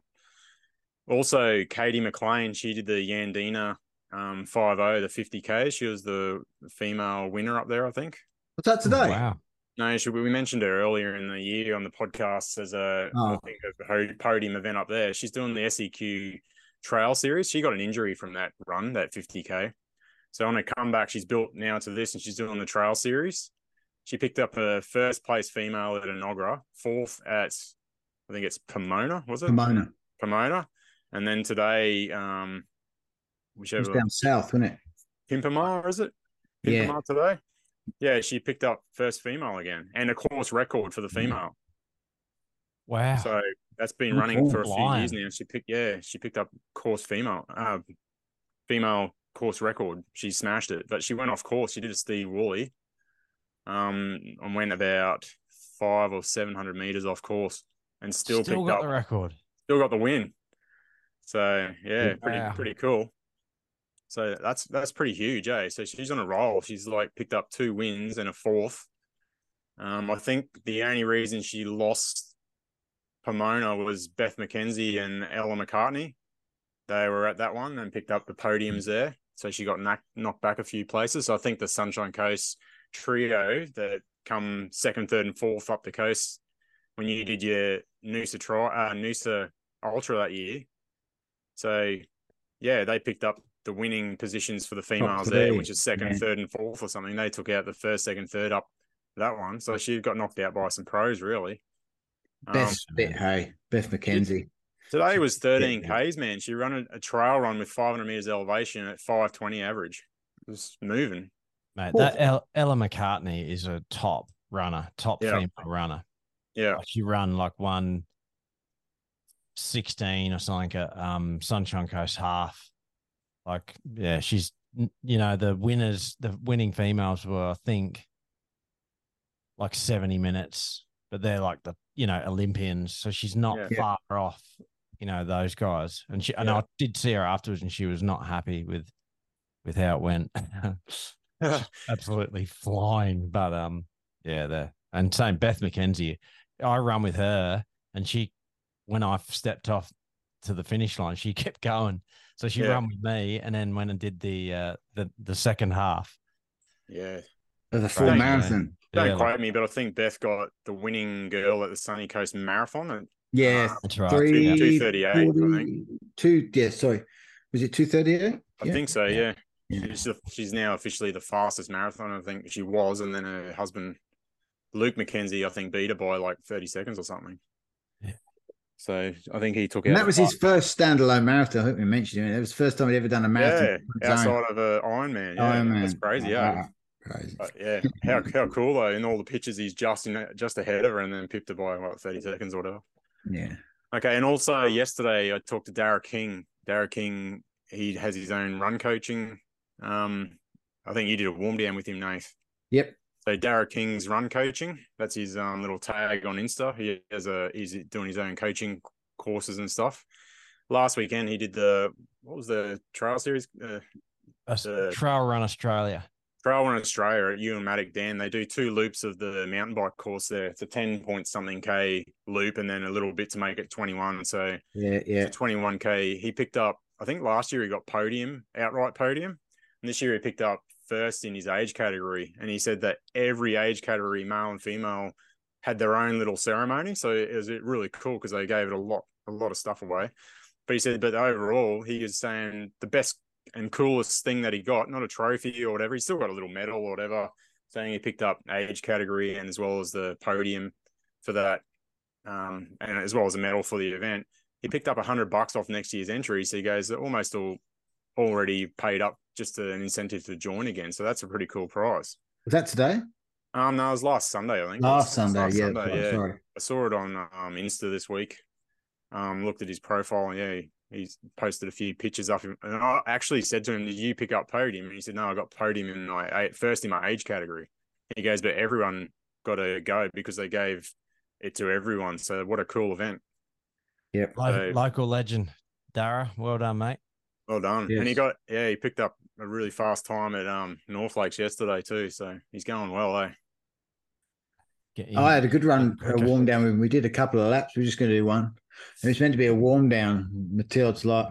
Speaker 4: also katie mclean she did the yandina um 50 the 50k she was the female winner up there i think
Speaker 3: What's that today?
Speaker 2: Wow.
Speaker 4: no, she, we mentioned her earlier in the year on the podcast as a I
Speaker 3: Oh.
Speaker 4: think a podium event up there. She's doing the SEQ Trail Series. She got an injury from that run, that 50k. So on her comeback, she's built now to this, and she's doing the Trail Series. She picked up a first place female at Enoggera, fourth at I think it's Pomona, was it?
Speaker 3: Pomona.
Speaker 4: Pomona, and then today, um,
Speaker 3: It was down south, wasn't it?
Speaker 4: Pimpama, is it?
Speaker 3: Yeah.
Speaker 4: Pimpama today? Yeah, she picked up first female again and a course record for the
Speaker 3: Mm.
Speaker 4: female.
Speaker 2: Wow.
Speaker 4: So that's been
Speaker 3: Good
Speaker 4: running
Speaker 3: call.
Speaker 4: for a few years now. She picked, yeah, she picked up course female, uh, female course record. She smashed it, but she went off course. She did a Steve Woolley, um, and went about five or seven hundred meters off course, and still,
Speaker 2: Still
Speaker 4: picked
Speaker 2: got
Speaker 4: up,
Speaker 2: the record.
Speaker 4: still got the win. So yeah, pretty pretty cool. So that's that's pretty huge, eh? So she's on a roll. She's like picked up two wins and a fourth. Um, I think the only reason she lost Pomona was Beth McKenzie and Ella McCartney. They were at that one and picked up the podiums there. So she got knocked, knocked back a few places. So I think the Sunshine Coast trio that come second, third, and fourth up the coast when you did your Noosa tri, uh, Noosa Ultra that year. So yeah, they picked up the winning positions for the females there, which is second,
Speaker 3: yeah.
Speaker 4: third, and fourth or something. They took out the first, second, third up that one. So she got knocked out by some pros, really. Um,
Speaker 3: bit, hey, Beth McKenzie.
Speaker 4: today was 13
Speaker 3: yeah.
Speaker 4: Ks, man. She ran a, a trail run with 500 meters elevation at 520 average. It was moving.
Speaker 2: Mate,
Speaker 3: Cool.
Speaker 2: that El- Ella McCartney is a top runner, top
Speaker 4: Yeah.
Speaker 2: female runner.
Speaker 4: Yeah.
Speaker 2: Like, She run like one 16 or something at um, Sunshine Coast half. Like, yeah, she's, you know, the winners, the winning females were, I think, like 70 minutes, but they're like the, you know, Olympians. So she's not
Speaker 4: Yeah.
Speaker 2: far off, you know, those guys. And she, and
Speaker 4: Yeah.
Speaker 2: I did see her afterwards and she was not happy with, with how it went. Absolutely flying. But, um, yeah, the, and same Beth McKenzie, I run with her and she, when I stepped off to the finish line, she kept going. So she
Speaker 4: Yeah.
Speaker 2: ran with me and then went and did the, uh, the, the second half.
Speaker 4: yeah.
Speaker 3: The full
Speaker 2: Right.
Speaker 3: marathon.
Speaker 4: Don't
Speaker 2: Yeah,
Speaker 4: quote me, but I think Beth got the winning girl at the Sunny Coast Marathon. And
Speaker 3: Yeah,
Speaker 2: That's right.
Speaker 3: three
Speaker 4: 238, I think.
Speaker 3: Two, yeah, sorry. Was it 238?
Speaker 4: I think so.
Speaker 2: Yeah.
Speaker 4: Yeah.
Speaker 3: Yeah.
Speaker 4: She's, the, she's now officially the fastest marathon. I think she was, and then her husband, Luke McKenzie, I think beat her by like thirty seconds or something. So I think he took
Speaker 3: And that was his first standalone marathon. I think we mentioned it. That was the first time he'd ever done a marathon.
Speaker 4: yeah, outside of a Ironman. Yeah,
Speaker 3: Ironman.
Speaker 4: that's crazy. Yeah,
Speaker 3: Wow. Crazy.
Speaker 4: But yeah. How how cool though! In all the pictures, he's just in just ahead of her, and then pipped her by what thirty seconds or whatever.
Speaker 3: Yeah.
Speaker 4: Okay, and also yesterday I talked to Dara King. Dara King, he has his own run coaching. Um, I think you did a warm down with him, Nath.
Speaker 3: Yep.
Speaker 4: So Dara King's run coaching. That's his um, little tag on Insta. He has a he's doing his own coaching courses and stuff. Last weekend he did the what was the trail series? Uh,
Speaker 2: That's
Speaker 4: Uh,
Speaker 2: Trail Run Australia.
Speaker 4: Trail Run Australia at Ewan Dan. They do two loops of the mountain bike course there. It's a ten point something k loop, and then a little bit to make it twenty one. So
Speaker 3: Yeah. Yeah.
Speaker 4: 21k. He picked up, I think last year he got podium, outright podium. And this year he picked up first in his age category. And he said that every age category, male and female, had their own little ceremony. So it was really cool because they gave it a lot, a lot of stuff away. But he said, but overall, he was saying the best and coolest thing that he got, not a trophy or whatever. He still got a little medal or whatever, saying he picked up age category and as well as the podium for that, um, and as well as a medal for the event he picked up a hundred bucks off next year's entry. So he goes almost all already paid up just an incentive to join again. So that's a pretty cool prize.
Speaker 3: Was that today?
Speaker 4: Um, no, it was last Sunday, I think.
Speaker 3: Last
Speaker 4: It was
Speaker 3: Sunday. yeah.
Speaker 4: Sunday, yeah.
Speaker 3: Sorry.
Speaker 4: I saw it on um Insta this week. Um, looked at his profile and yeah, he, he's posted a few pictures of him. And I actually said to him, "Did you pick up podium?" And he said, "No, I got podium in my first in my age category." He goes, "But everyone got to go because they gave it to everyone. So what a cool event."
Speaker 3: Yep.
Speaker 2: Lo-
Speaker 4: So-
Speaker 2: local legend, Dara. Well done, mate.
Speaker 4: Well done. And he got yeah, he picked up a really fast time at um North Lakes yesterday too. So he's going well, eh?
Speaker 3: I had a good run, a warm down. We did a couple of laps. We are just going to do one. It was meant to be a warm down. Matilda's like,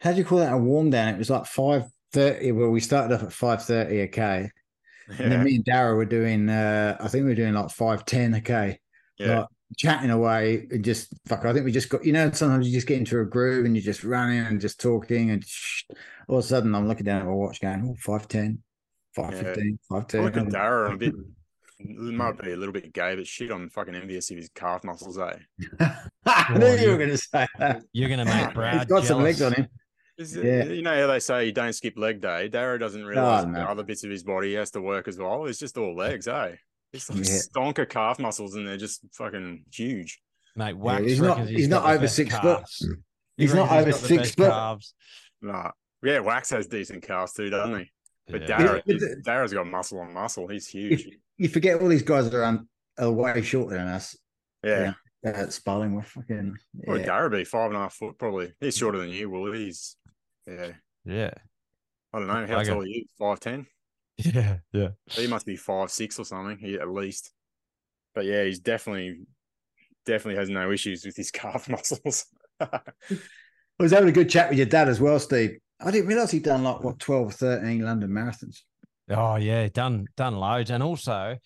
Speaker 3: how do you call that a warm down? It was like five thirty. Well, we started off at five thirty a k, and then
Speaker 4: Yeah.
Speaker 3: me and Dara were doing. uh I think we were doing like five ten a k.
Speaker 4: yeah.
Speaker 3: like, chatting away and just fuck. I think we just got you know sometimes you just get into a groove and you're just running and just talking and shh, all of a sudden I'm looking down at my watch going oh 510 515
Speaker 4: I look at
Speaker 3: 510
Speaker 4: Dara and a bit it might be a little bit gay, but shit, I'm fucking envious of his calf muscles, eh?
Speaker 3: I knew
Speaker 2: Oh,
Speaker 3: you
Speaker 2: you-
Speaker 3: were going to say that
Speaker 2: You're gonna make
Speaker 3: he's
Speaker 2: Brad
Speaker 3: got some legs on him
Speaker 4: Is
Speaker 3: Yeah.
Speaker 4: it, you know how they say you don't skip leg day. Dara doesn't realize
Speaker 3: no.
Speaker 4: the other bits of his body he has to work as well. It's just all legs, eh? It's like
Speaker 3: Yeah.
Speaker 4: stonker calf muscles, and they're just fucking huge.
Speaker 2: Mate, Wax
Speaker 3: he's not-
Speaker 2: reckons
Speaker 3: he's not over six foot.
Speaker 2: calves. He
Speaker 3: He's not over
Speaker 2: got
Speaker 3: six
Speaker 2: best
Speaker 3: foot.
Speaker 2: calves.
Speaker 4: Nah. Yeah, Wax has decent calves too, doesn't he? But
Speaker 2: Yeah.
Speaker 4: Dara, Dara's got muscle on muscle. He's huge.
Speaker 3: you forget all these guys are on are way shorter than us
Speaker 4: Yeah.
Speaker 3: uh, Sparling we're fucking
Speaker 4: Well,
Speaker 3: yeah.
Speaker 4: Dara be five and a half foot probably. He's shorter than you, Will. He's yeah.
Speaker 2: Yeah.
Speaker 4: I don't know. How
Speaker 2: Okay.
Speaker 4: tall are you? Five ten?
Speaker 2: Yeah. Yeah.
Speaker 4: He must be five six or something. He, at least. But yeah, he's definitely definitely has no issues with his calf muscles.
Speaker 3: I was having a good chat with your dad as well Steve I didn't realize he'd done like what 12 or 13 London marathons
Speaker 2: Oh yeah, done done loads, and also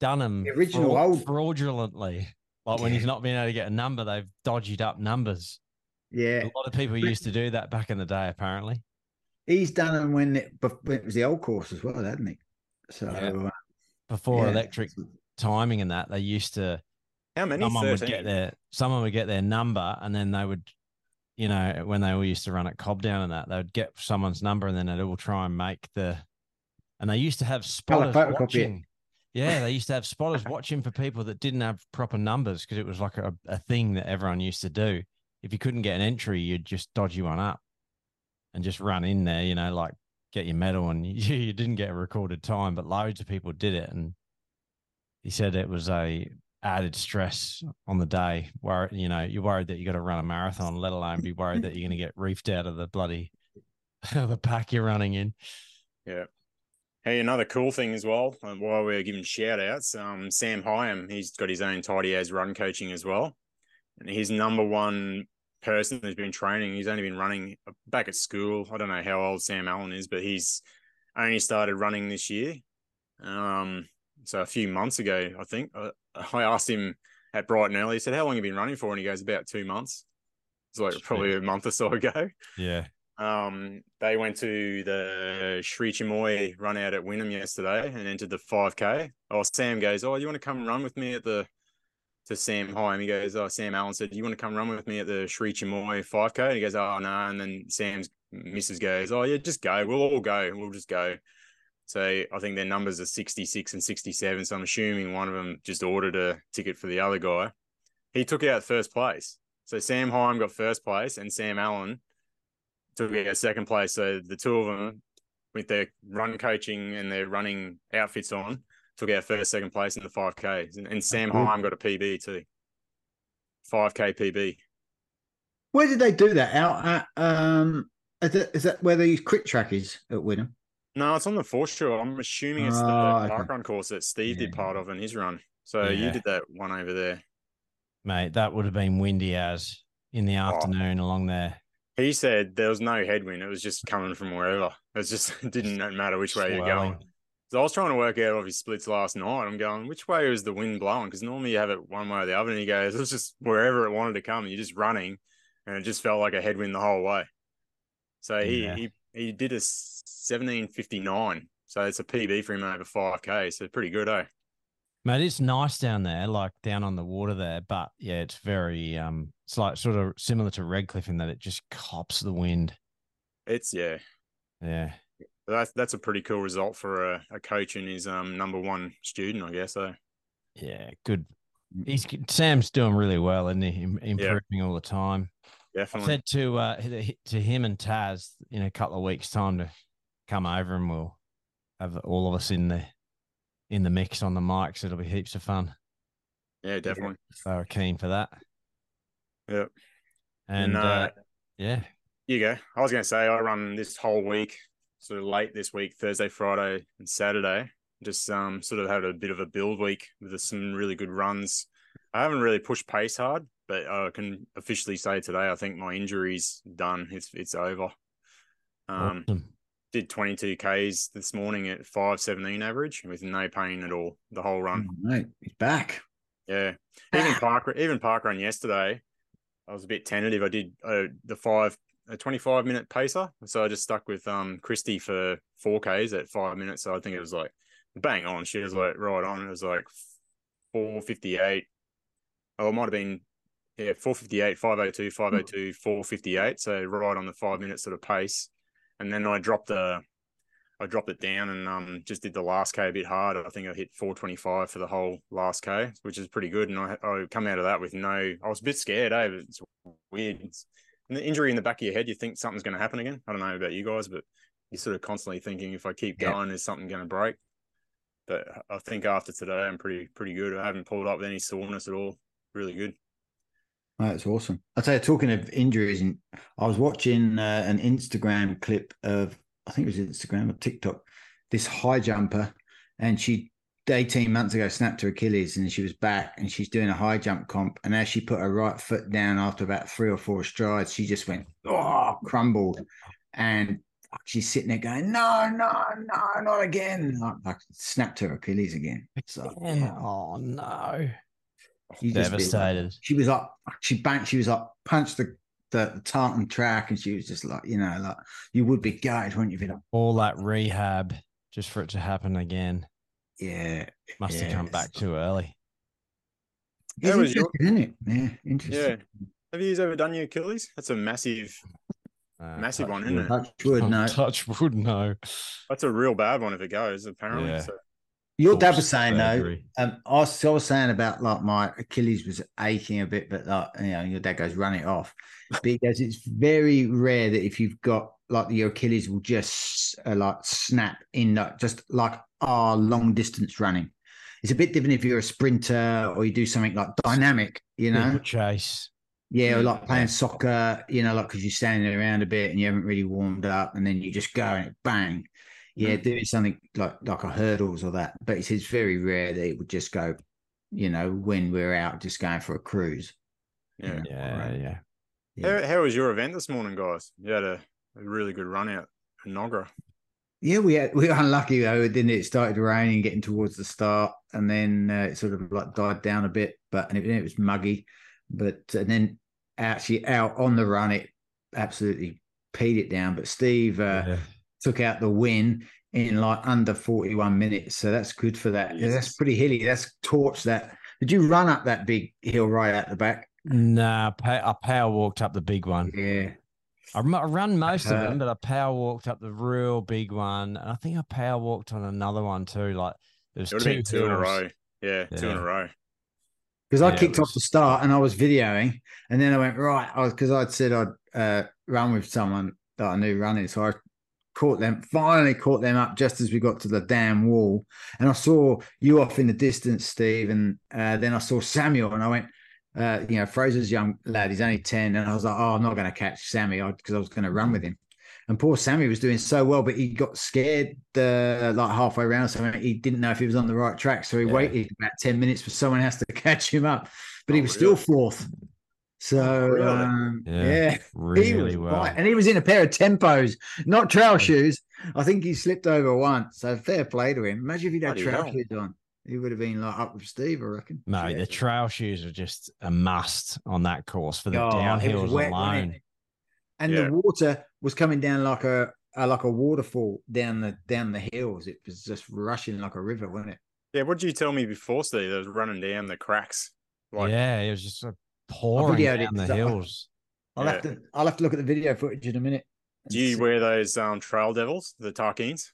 Speaker 2: done them
Speaker 3: The original old-
Speaker 2: fraudulently. Like when he's not being able to get a number, they've dodged up numbers.
Speaker 3: yeah
Speaker 2: A lot of people used to do that back in the day, apparently.
Speaker 3: He's done them when it, when it was the old course as well, hadn't he? So
Speaker 2: Yeah.
Speaker 3: uh,
Speaker 2: Before
Speaker 3: yeah.
Speaker 2: electric timing and that, they used to
Speaker 4: How many?
Speaker 2: someone would get their someone would get their number and then they would you know when they all used to run at Cobdown and that they would get someone's number and then they'd all try and make the and they used to have spotters
Speaker 3: photocopy it.
Speaker 2: watching yeah they used to have spotters watching for people that didn't have proper numbers because it was like a, a thing that everyone used to do if you couldn't get an entry, you'd just dodgy one up and just run in there, you know, like get your medal and you, you didn't get a recorded time, but loads of people did it. And he said it was a added stress on the day where, you know, you're worried that you got to run a marathon, let alone be worried that you're going to get reefed out of the bloody, the pack you're running in.
Speaker 4: Yeah. Hey, another cool thing as well, uh, while we're giving shout outs, um, Sam Hyam, he's got his own tidy as run coaching as well. And his number one person who's been training, he's only been running back at school. I don't know how old Sam Allen is, but he's only started running this year. Um, so a few months ago, I think, I, I asked him at Brighton early, he said, How long have you been running for? And he goes, About two months. It's like probably a month or so ago.
Speaker 2: Yeah.
Speaker 4: Um, they went to the Sri Chinmoy run out at Wynnum yesterday and entered the 5K. Oh, Sam goes, Oh, you want to come run with me at the to Sam Hyam? He goes, Oh, Sam Allen said, Do You want to come run with me at the Sri Chinmoy 5K? And he goes, Oh, no. And then Sam's missus goes, Oh, yeah, just go. We'll all go. We'll just go. So I think their numbers are 66 and 67. So I'm assuming one of them just ordered a ticket for the other guy. He took out first place. So Sam Hyam got first place and Sam Allen took out second place. So the two of them, with their run coaching and their running outfits on, took our first, second place in the 5K. And, and Sam
Speaker 3: cool.
Speaker 4: Hyam got a PB too. 5K PB.
Speaker 3: Where did they do that? Out at um, is that, is that where the quick track is at Wynnum?
Speaker 4: No, it's on the foreshore. I'm assuming it's
Speaker 3: Oh,
Speaker 4: the
Speaker 3: okay.
Speaker 4: run course that Steve did part of in his run. So you did that one over there.
Speaker 2: Mate, that would have been windy as in the
Speaker 4: Oh.
Speaker 2: afternoon along there.
Speaker 4: He said there was no headwind. It was just coming from wherever. It was just it didn't matter which way you're going. So I was trying to work out of his splits last night. I'm going, which way is the wind blowing? Because normally you have it one way or the other. And he goes, it was just wherever it wanted to come. You're just running, and it just felt like a headwind the whole way. So he
Speaker 2: Yeah.
Speaker 4: he he did a 1759. So it's a PB for him over 5k. So pretty good, eh?
Speaker 2: Mate, it's nice down there, like down on the water there. But yeah, it's very um it's like sort of similar to Redcliffe in that it just cops the wind.
Speaker 4: It's yeah.
Speaker 2: Yeah.
Speaker 4: That's that's a pretty cool result for a, a coach and his um number one student, I guess. So
Speaker 2: Yeah. Good. He's Sam's doing really well, isn't he? Im- Improving all the time. I
Speaker 4: definitely.
Speaker 2: said to uh to him and Taz in a couple of weeks' time to come over and we'll have all of us in the in the mix on the mics. It'll be heaps of fun.
Speaker 4: yeah, definitely.
Speaker 2: So we're keen for that.
Speaker 4: Yep.
Speaker 2: And
Speaker 4: uh,
Speaker 2: uh, yeah,
Speaker 4: you go. I was going to say I run this whole week, sort of late this week, Thursday, Friday, and Saturday. Just um, sort of had a bit of a build week with some really good runs. I haven't really pushed pace hard, but I can officially say today I think my injury's done. It's it's over. Um,
Speaker 2: awesome.
Speaker 4: did 22 Ks this morning at 517 average with no pain at all the whole run.
Speaker 3: Oh, mate, he's back.
Speaker 4: Yeah. Even park even park run yesterday, I was a bit tentative. I did uh, the five a 25 minute pacer. So I just stuck with um Christy for four Ks at five minutes. So I think it was like bang on. She was like right on. It was like 458. Oh, it might have been yeah, 458, 502, 502, 458. So right on the five minute sort of pace. And then I dropped the I dropped it down and um just did the last K a bit harder. I think I hit 425 for the whole last K, which is pretty good. And I I come out of that with no I was a bit scared, eh? but It's weird. It's, and the injury in the back of your head, you think something's going to happen again. I don't know about you guys, but you're sort of constantly thinking if I keep
Speaker 3: Yeah.
Speaker 4: going, is something going to break? But I think after today, I'm pretty pretty good. I haven't pulled up with any soreness at all. Really good.
Speaker 3: Oh, That's awesome. I tell you, talking of injuries, and I was watching uh, an Instagram clip of, I think it was Instagram or TikTok, this high jumper, and she 18 months ago snapped her Achilles and she was back and she's doing a high jump comp. And as she put her right foot down after about three or four strides, she just went, oh, crumbled. And she's sitting there going, no, no, no, not again. Like, like snapped her Achilles again. So,
Speaker 2: Yeah. Oh no.
Speaker 3: you just like-
Speaker 2: Devastated.
Speaker 3: she was up, she banked, she was up, punched the, the, the tartan track, and she was just like, you know, like you would be gutted, wouldn't you? Be like,
Speaker 2: All that rehab just for it to happen again.
Speaker 3: Yeah,
Speaker 2: Must have come back too early.
Speaker 4: That
Speaker 3: it's
Speaker 4: was your-
Speaker 3: isn't it? Yeah, interesting.
Speaker 4: Yeah. Have you ever done your Achilles? That's a massive.
Speaker 2: Uh,
Speaker 4: Massive
Speaker 2: touch
Speaker 4: one, isn't it?
Speaker 3: Touch wood, no.
Speaker 2: Touch wood, no.
Speaker 4: That's a real bad one if it goes. Apparently.
Speaker 2: Yeah.
Speaker 4: So
Speaker 3: Your dad was saying though, um, I was, I was saying about like my Achilles was aching a bit, but like you know, your dad goes run it off because it's very rare that if you've got like your Achilles will just uh, like snap in like, just like our long distance running. It's a bit different if you're a sprinter or you do something like dynamic, you know.
Speaker 2: People chase.
Speaker 3: Yeah, or like playing soccer, you know, like because you're standing around a bit and you haven't really warmed up, and then you just go and bang. Yeah, mm. doing something like like a hurdles or that, but it's, it's very rare that it would just go, you know, when we're out just going for a cruise. you
Speaker 4: Yeah.
Speaker 3: know,
Speaker 2: Yeah,
Speaker 3: right.
Speaker 2: yeah.
Speaker 3: Yeah.
Speaker 4: How, how was your event this morning, guys? You had a, a really good run out in Enoggera.
Speaker 3: Yeah, we had, we were unlucky though. Then it started raining, getting towards the start, and then uh, it sort of like died down a bit. But and it, it was muggy, but and then actually out on the run, it absolutely peed it down. But Steve uh,
Speaker 2: yeah.
Speaker 3: took out the win in like under 41 minutes. So that's good for that. Yeah, that's pretty hilly. That's torch that. Did you run up that big hill right at the back?
Speaker 2: Nah, I power walked up the big one.
Speaker 3: Yeah.
Speaker 2: I, run- I run most of
Speaker 3: Uh,
Speaker 2: them, but I power walked up the real big one, and I think I power walked on another one too. Like there's
Speaker 4: It
Speaker 2: two,
Speaker 4: have two in a row. Yeah, two in a row.
Speaker 3: Because I
Speaker 2: Yeah, it
Speaker 3: kicked off the start and I was videoing, and then I went right. I was because I'd said I'd uh, run with someone that I knew running, so I caught them. Finally, caught them up just as we got to the damn wall, and I saw you off in the distance, Steve, and uh, then I saw Samuel, and I went. Uh, you know, Fraser's young lad. He's only ten, and I was like, "Oh, I'm not going to catch Sammy because I was going to run with him." And poor Sammy was doing so well, but he got scared uh, like halfway around. So he didn't know if he was on the right track. So he
Speaker 2: Yeah.
Speaker 3: waited about 10 minutes for someone else to catch him up. But he
Speaker 4: Oh,
Speaker 3: was
Speaker 4: really?
Speaker 3: still fourth. So,
Speaker 4: Oh, really?
Speaker 3: um,
Speaker 2: Yeah,
Speaker 3: yeah, he
Speaker 2: Really
Speaker 3: was
Speaker 2: well.
Speaker 3: right. And he was in a pair of tempos, not trail shoes. I think he slipped over once. So fair play to him. Imagine if he'd had
Speaker 4: Bloody
Speaker 3: trail
Speaker 4: hell.
Speaker 3: shoes on. He would have been like up with Steve, I reckon.
Speaker 2: Mate,
Speaker 3: Yeah.
Speaker 2: the trail shoes are just a must on that course for the
Speaker 3: Oh,
Speaker 2: downhills
Speaker 3: wet,
Speaker 2: alone.
Speaker 3: And
Speaker 4: Yeah.
Speaker 3: the water was coming down like a, a like a waterfall down the down the hills. It was just rushing like a river, wasn't it?
Speaker 4: Yeah, what did you tell me before, Steve? That was running down the cracks. Like,
Speaker 2: yeah, it was just sort of pouring
Speaker 3: videoed it
Speaker 2: down the
Speaker 3: 'cause I-
Speaker 2: hills.
Speaker 3: I'll have to I'll have to look at the video footage in a minute.
Speaker 4: do you
Speaker 3: see-
Speaker 4: wear those um trail devils, the Tarkines?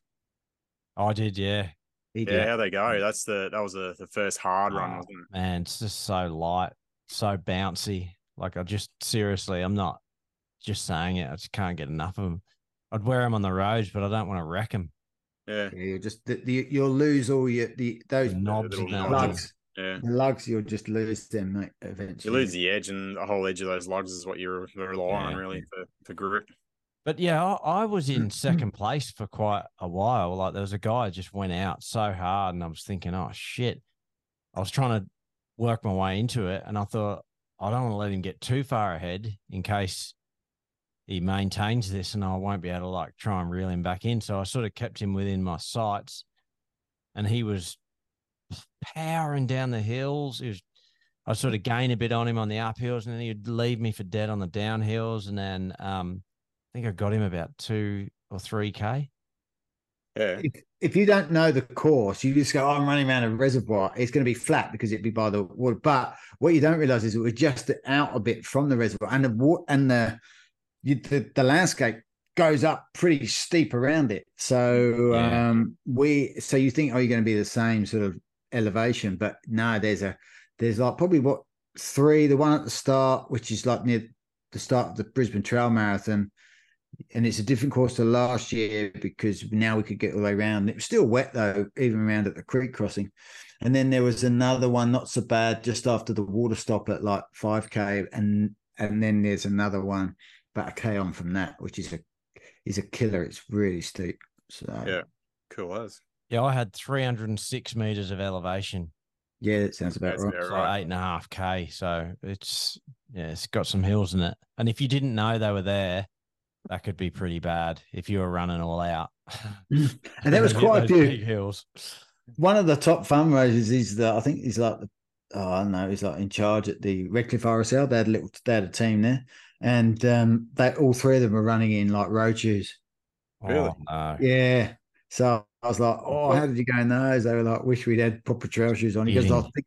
Speaker 2: I did, yeah.
Speaker 3: He
Speaker 4: Yeah,
Speaker 3: did.
Speaker 4: how they go? That's the that was the, the first hard run,
Speaker 2: Oh,
Speaker 4: wasn't it?
Speaker 2: Man, it's just so light, so bouncy. Like I just seriously, I'm not just saying it. I just can't get enough of them. I'd wear them on the roads, but I don't want to wreck them.
Speaker 4: Yeah,
Speaker 3: Yeah, you'll just the, the, you'll lose all your the those
Speaker 2: The knobs
Speaker 4: little
Speaker 2: and
Speaker 3: lugs.
Speaker 4: yeah.
Speaker 3: The lugs, you'll just lose them, mate. Eventually,
Speaker 4: You lose the edge, and the whole edge of those lugs is what you re- rely on really for, for grip.
Speaker 2: But yeah, I, I was in second place for quite a while. Like there was a guy who just went out so hard, and I was thinking, oh shit. I was trying to work my way into it, and I thought I don't want to let him get too far ahead in case he maintains this, and I won't be able to like try and reel him back in. So I sort of kept him within my sights, and he was powering down the hills. He was. I sort of gain a bit on him on the uphills, and then he'd leave me for dead on the downhills, and then um, think I got him about two or three k.
Speaker 4: Yeah,
Speaker 3: if, if you don't know the course, you just go, oh, I'm running around a reservoir. It's going to be flat because it'd be by the water. But what you don't realize is we're just out a bit from the reservoir, and the water and the you, the, the landscape goes up pretty steep around it. So
Speaker 2: Yeah.
Speaker 3: um, we so you think, oh, you're going to be the same sort of elevation, but no, there's a there's like probably what three, the one at the start, which is like near the start of the Brisbane Trail Marathon and it's a different course to last year because now we could get all the way around. It was still wet though, even around at the creek crossing. And then there was another one, not so bad, just after the water stop at like 5k, and and then there's another one about a k on from that, which is a is a killer. It's really steep. So
Speaker 4: Yeah. cool as.
Speaker 2: Yeah, I had 306 meters of elevation.
Speaker 3: yeah, that sounds about
Speaker 4: That's
Speaker 3: right.
Speaker 4: about
Speaker 2: It's
Speaker 4: right.
Speaker 2: like eight and a half K. So it's yeah, it's got some hills in it. And if you didn't know they were there, that could be pretty bad if you were running all out.
Speaker 3: And there was quite a few.
Speaker 2: big hills.
Speaker 3: One of the top fundraisers is the I think he's like the oh I don't know he's like in charge at the Redcliffe RSL. They had a little they had a team there, and um, they all three of them were running in like road shoes.
Speaker 4: Really?
Speaker 2: Oh, no.
Speaker 3: Yeah. So I was like, oh, how did you go in those? They were like, wish we'd had proper trail shoes on. He goes, I think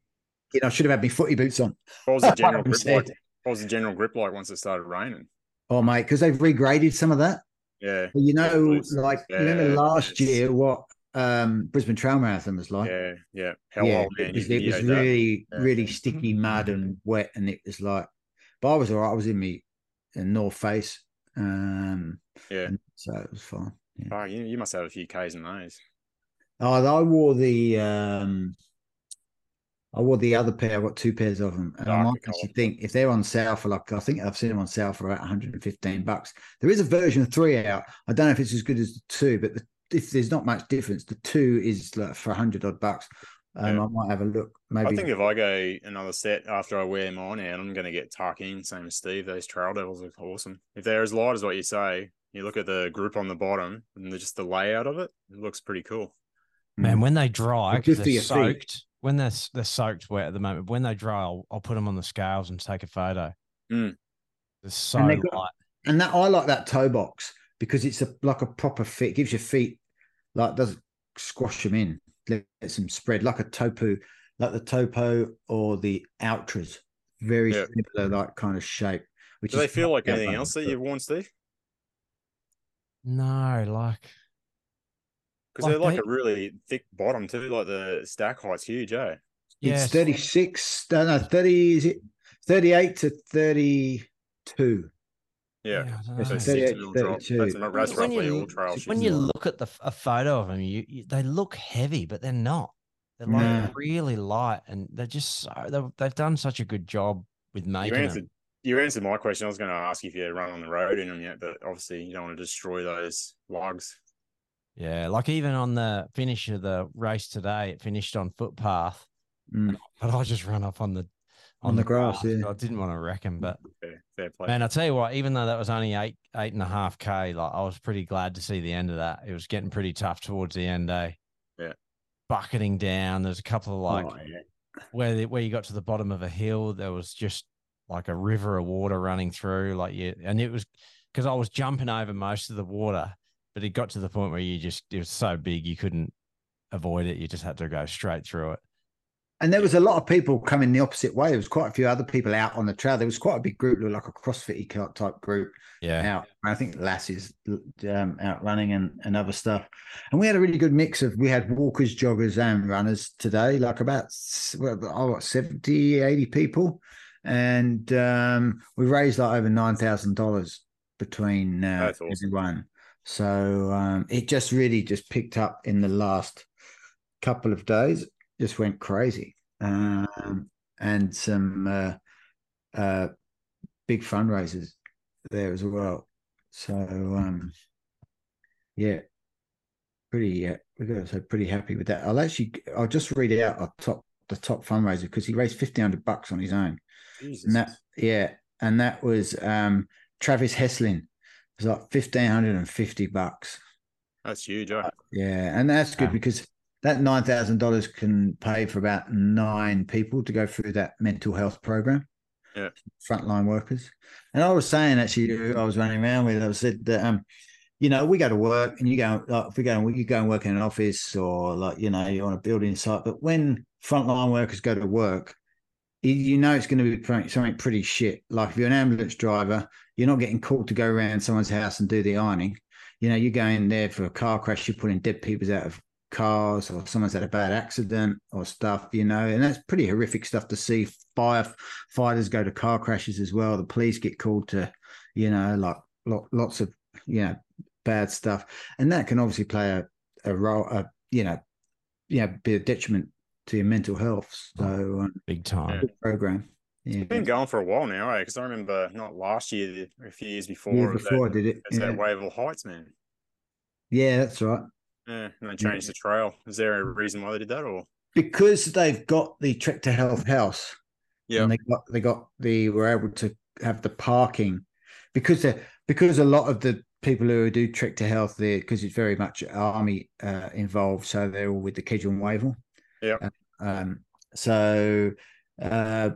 Speaker 3: you know, I should have had my footy boots on.
Speaker 4: What was the general grip like? What was the general grip like once it started raining?
Speaker 3: Oh mate, because they've regraded some of that.
Speaker 4: Yeah,
Speaker 3: You know,
Speaker 4: boots.
Speaker 3: like remember last
Speaker 4: yes.
Speaker 3: year what um, Brisbane Trail Marathon was like.
Speaker 4: Yeah, yeah. How
Speaker 3: yeah,
Speaker 4: old man?
Speaker 3: it was, it was really,
Speaker 4: Yeah.
Speaker 3: really sticky mud and wet, and it was like. But I was all right. I was in me in North Face, um,
Speaker 4: Yeah.
Speaker 3: so it was fine. Yeah.
Speaker 4: Oh, you, you must have a few Ks in those.
Speaker 3: Oh, I wore the um, I wore the other pair. I've got two pairs of them, and I might actually
Speaker 4: colour.
Speaker 3: think if they're on sale for like I think I've seen them on sale for about 115 bucks. There is a version of three out. I don't know if it's as good as the two, but the, if there's not much difference, the two is like for 100 odd bucks. Um,
Speaker 4: Yeah.
Speaker 3: I might have a look. Maybe
Speaker 4: I think if I go another set after I wear mine out, I'm going to get tuck in, same as Steve. Those Trail Devils look awesome. If they're as light as what you say, you look at the group on the bottom and the, just the layout of it, it looks pretty cool.
Speaker 2: Man, when they dry,
Speaker 3: They're
Speaker 2: because
Speaker 3: good for
Speaker 2: they're
Speaker 3: your feet.
Speaker 2: Soaked. When they're they're soaked wet at the moment. When they dry, I'll, I'll put them on the scales and take a photo.
Speaker 4: Mm.
Speaker 2: They're so
Speaker 3: And they
Speaker 2: light.
Speaker 3: got- and that I like that toe box because it's a like a proper fit. Gives your feet like doesn't squash them in. Lets them spread like a topo, like the topo or the Altras. Very
Speaker 4: Yeah.
Speaker 3: similar, like kind of shape. Which
Speaker 4: Do they feel like anything else that you've worn, Steve?
Speaker 2: No, like
Speaker 4: Because
Speaker 2: Like
Speaker 4: they're like
Speaker 2: they-
Speaker 4: a really thick bottom too. Like the stack height's huge, eh?
Speaker 2: yes,
Speaker 3: It's 36, no, no, 30, is it 38 to 32?
Speaker 4: Yeah.
Speaker 2: I don't
Speaker 3: It's.
Speaker 4: So
Speaker 3: 38,
Speaker 4: six
Speaker 3: 32.
Speaker 4: That's, that's
Speaker 2: When
Speaker 4: roughly
Speaker 2: you-
Speaker 4: all trail
Speaker 3: when
Speaker 2: when you look at the f- a photo of them, you, you they look heavy, but they're not. They're like
Speaker 3: No.
Speaker 2: really light, and they're just so they've, they've done such a good job with
Speaker 4: you
Speaker 2: making
Speaker 4: answered
Speaker 2: them.
Speaker 4: you answered my question. I was going to ask if you had run on the road in them yet, but obviously you don't want to destroy those lugs.
Speaker 2: Yeah, like even on the finish of the race today, it finished on footpath,
Speaker 3: Mm.
Speaker 2: but I just ran up on the
Speaker 3: On the grass, yeah.
Speaker 2: I didn't want to wreck 'em, but
Speaker 4: Fair, fair play.
Speaker 2: man, I tell you what, even though that was only eight eight and a half k, like I was pretty glad to see the end of that. It was getting pretty tough towards the end, eh?
Speaker 4: Yeah.
Speaker 2: bucketing down. There's a couple of like
Speaker 3: Oh, yeah.
Speaker 2: where the, where you got to the bottom of a hill, there was just like a river of water running through, like you, and it was because I was jumping over most of the water, but it got to the point where you just it was so big you couldn't avoid it. You just had to go straight through it.
Speaker 3: And there was a lot of people coming the opposite way. There was quite a few other people out on the trail. There was quite a big group, looked like a CrossFit type group
Speaker 2: Yeah,
Speaker 3: out. I think Lassie's um, out running and, and other stuff. And we had a really good mix of, we had walkers, joggers, and runners today, like about s- well, oh, 70, 80 people. And um, we raised like over $9,000 between uh,
Speaker 4: awesome.
Speaker 3: everyone. So um, it just really just picked up in the last couple of days, just went crazy. Um, and some uh, uh, big fundraisers there as well. So um yeah, pretty uh, we got to say pretty happy with that. I'll actually I'll just read it out our top the top fundraiser because he raised fifteen hundred bucks on his own.
Speaker 4: Jesus.
Speaker 3: And that yeah, and that was um Travis Heslin. It was like fifteen hundred and fifty bucks.
Speaker 4: That's huge, eh?
Speaker 3: Yeah, and that's good
Speaker 2: Wow.
Speaker 3: because that nine thousand dollars can pay for about nine people to go through that mental health program.
Speaker 4: Yeah.
Speaker 3: frontline workers. And I was saying actually, I was running around with. I said that um, you know, we go to work and you go like if we go and you go and work in an office or like you know you're on a building site, but when frontline workers go to work, you, you know it's going to be something pretty shit. Like if you're an ambulance driver, you're not getting called to go around someone's house and do the ironing you know, you're going there for a car crash, you're putting dead people out of cars, or someone's had a bad accident or stuff, you know, and that's pretty horrific stuff to see. Firefighters go to car crashes as well. The police get called to, you know, like lot, lots of, you know, bad stuff. And that can obviously play a, a role, a, you know, you know, be a detriment to your mental health. So, um,
Speaker 2: big time.
Speaker 3: good program. Yeah.
Speaker 4: It's been going for a while now, eh? Because I remember not last year, a few years before.
Speaker 3: Year
Speaker 4: it was
Speaker 3: before I did it.
Speaker 4: It's
Speaker 3: Yeah.
Speaker 4: that Wavell Heights, man.
Speaker 3: yeah, that's right.
Speaker 4: Yeah, and they changed the trail. Is there a reason why they did that, or
Speaker 3: because they've got the Trek to Health house.
Speaker 4: Yeah.
Speaker 3: and they got they got the were able to have the parking because they because a lot of the people who do Trek to Health there because it's very much army uh, involved, so they're all with the Kedge and Wavell.
Speaker 4: Yeah.
Speaker 3: Uh, um. So, uh,